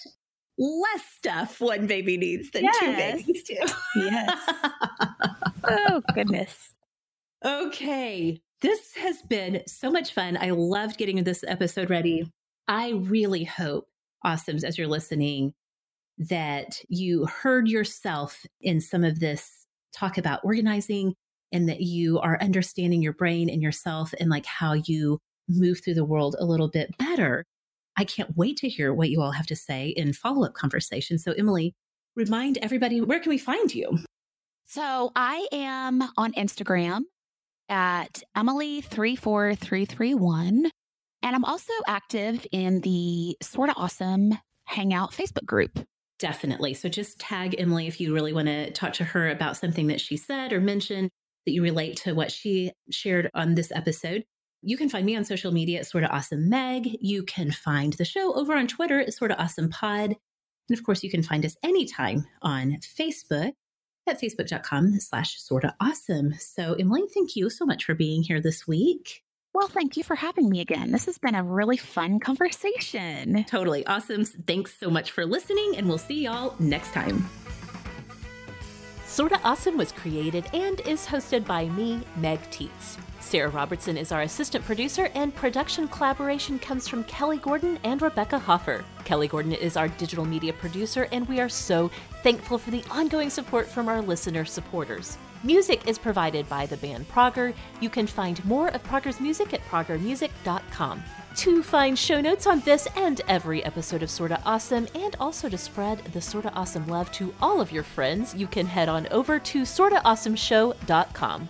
[SPEAKER 1] less stuff one baby needs than yes. two babies do.
[SPEAKER 2] yes. oh, goodness.
[SPEAKER 1] Okay. This has been so much fun. I loved getting this episode ready. I really hope, Awesomes, as you're listening, that you heard yourself in some of this talk about organizing and that you are understanding your brain and yourself and like how you move through the world a little bit better. I can't wait to hear what you all have to say in follow up conversations. So, Emily, remind everybody where can we find you?
[SPEAKER 2] So, I am on Instagram at Emily34331. And I'm also active in the Sorta Awesome Hangout Facebook group.
[SPEAKER 1] Definitely. So just tag Emily if you really want to talk to her about something that she said or mentioned that you relate to what she shared on this episode. You can find me on social media at Sorta Awesome Meg. You can find the show over on Twitter at Sorta Awesome Pod. And of course, you can find us anytime on Facebook at facebook.com slash sorta awesome. So Emily, thank you so much for being here this week.
[SPEAKER 2] Well, thank you for having me again. This has been a really fun conversation.
[SPEAKER 1] Totally awesome. Thanks so much for listening, and we'll see y'all next time. Sorta Awesome was created and is hosted by me, Meg Tietz. Sarah Robertson is our assistant producer, and production collaboration comes from Kelly Gordon and Rebecca Hoffer. Kelly Gordon is our digital media producer, and we are so thankful for the ongoing support from our listener supporters. Music is provided by the band Prager. You can find more of Prager's music at pragermusic.com. To find show notes on this and every episode of Sorta Awesome, and also to spread the Sorta Awesome love to all of your friends, you can head on over to sortaawesomeshow.com.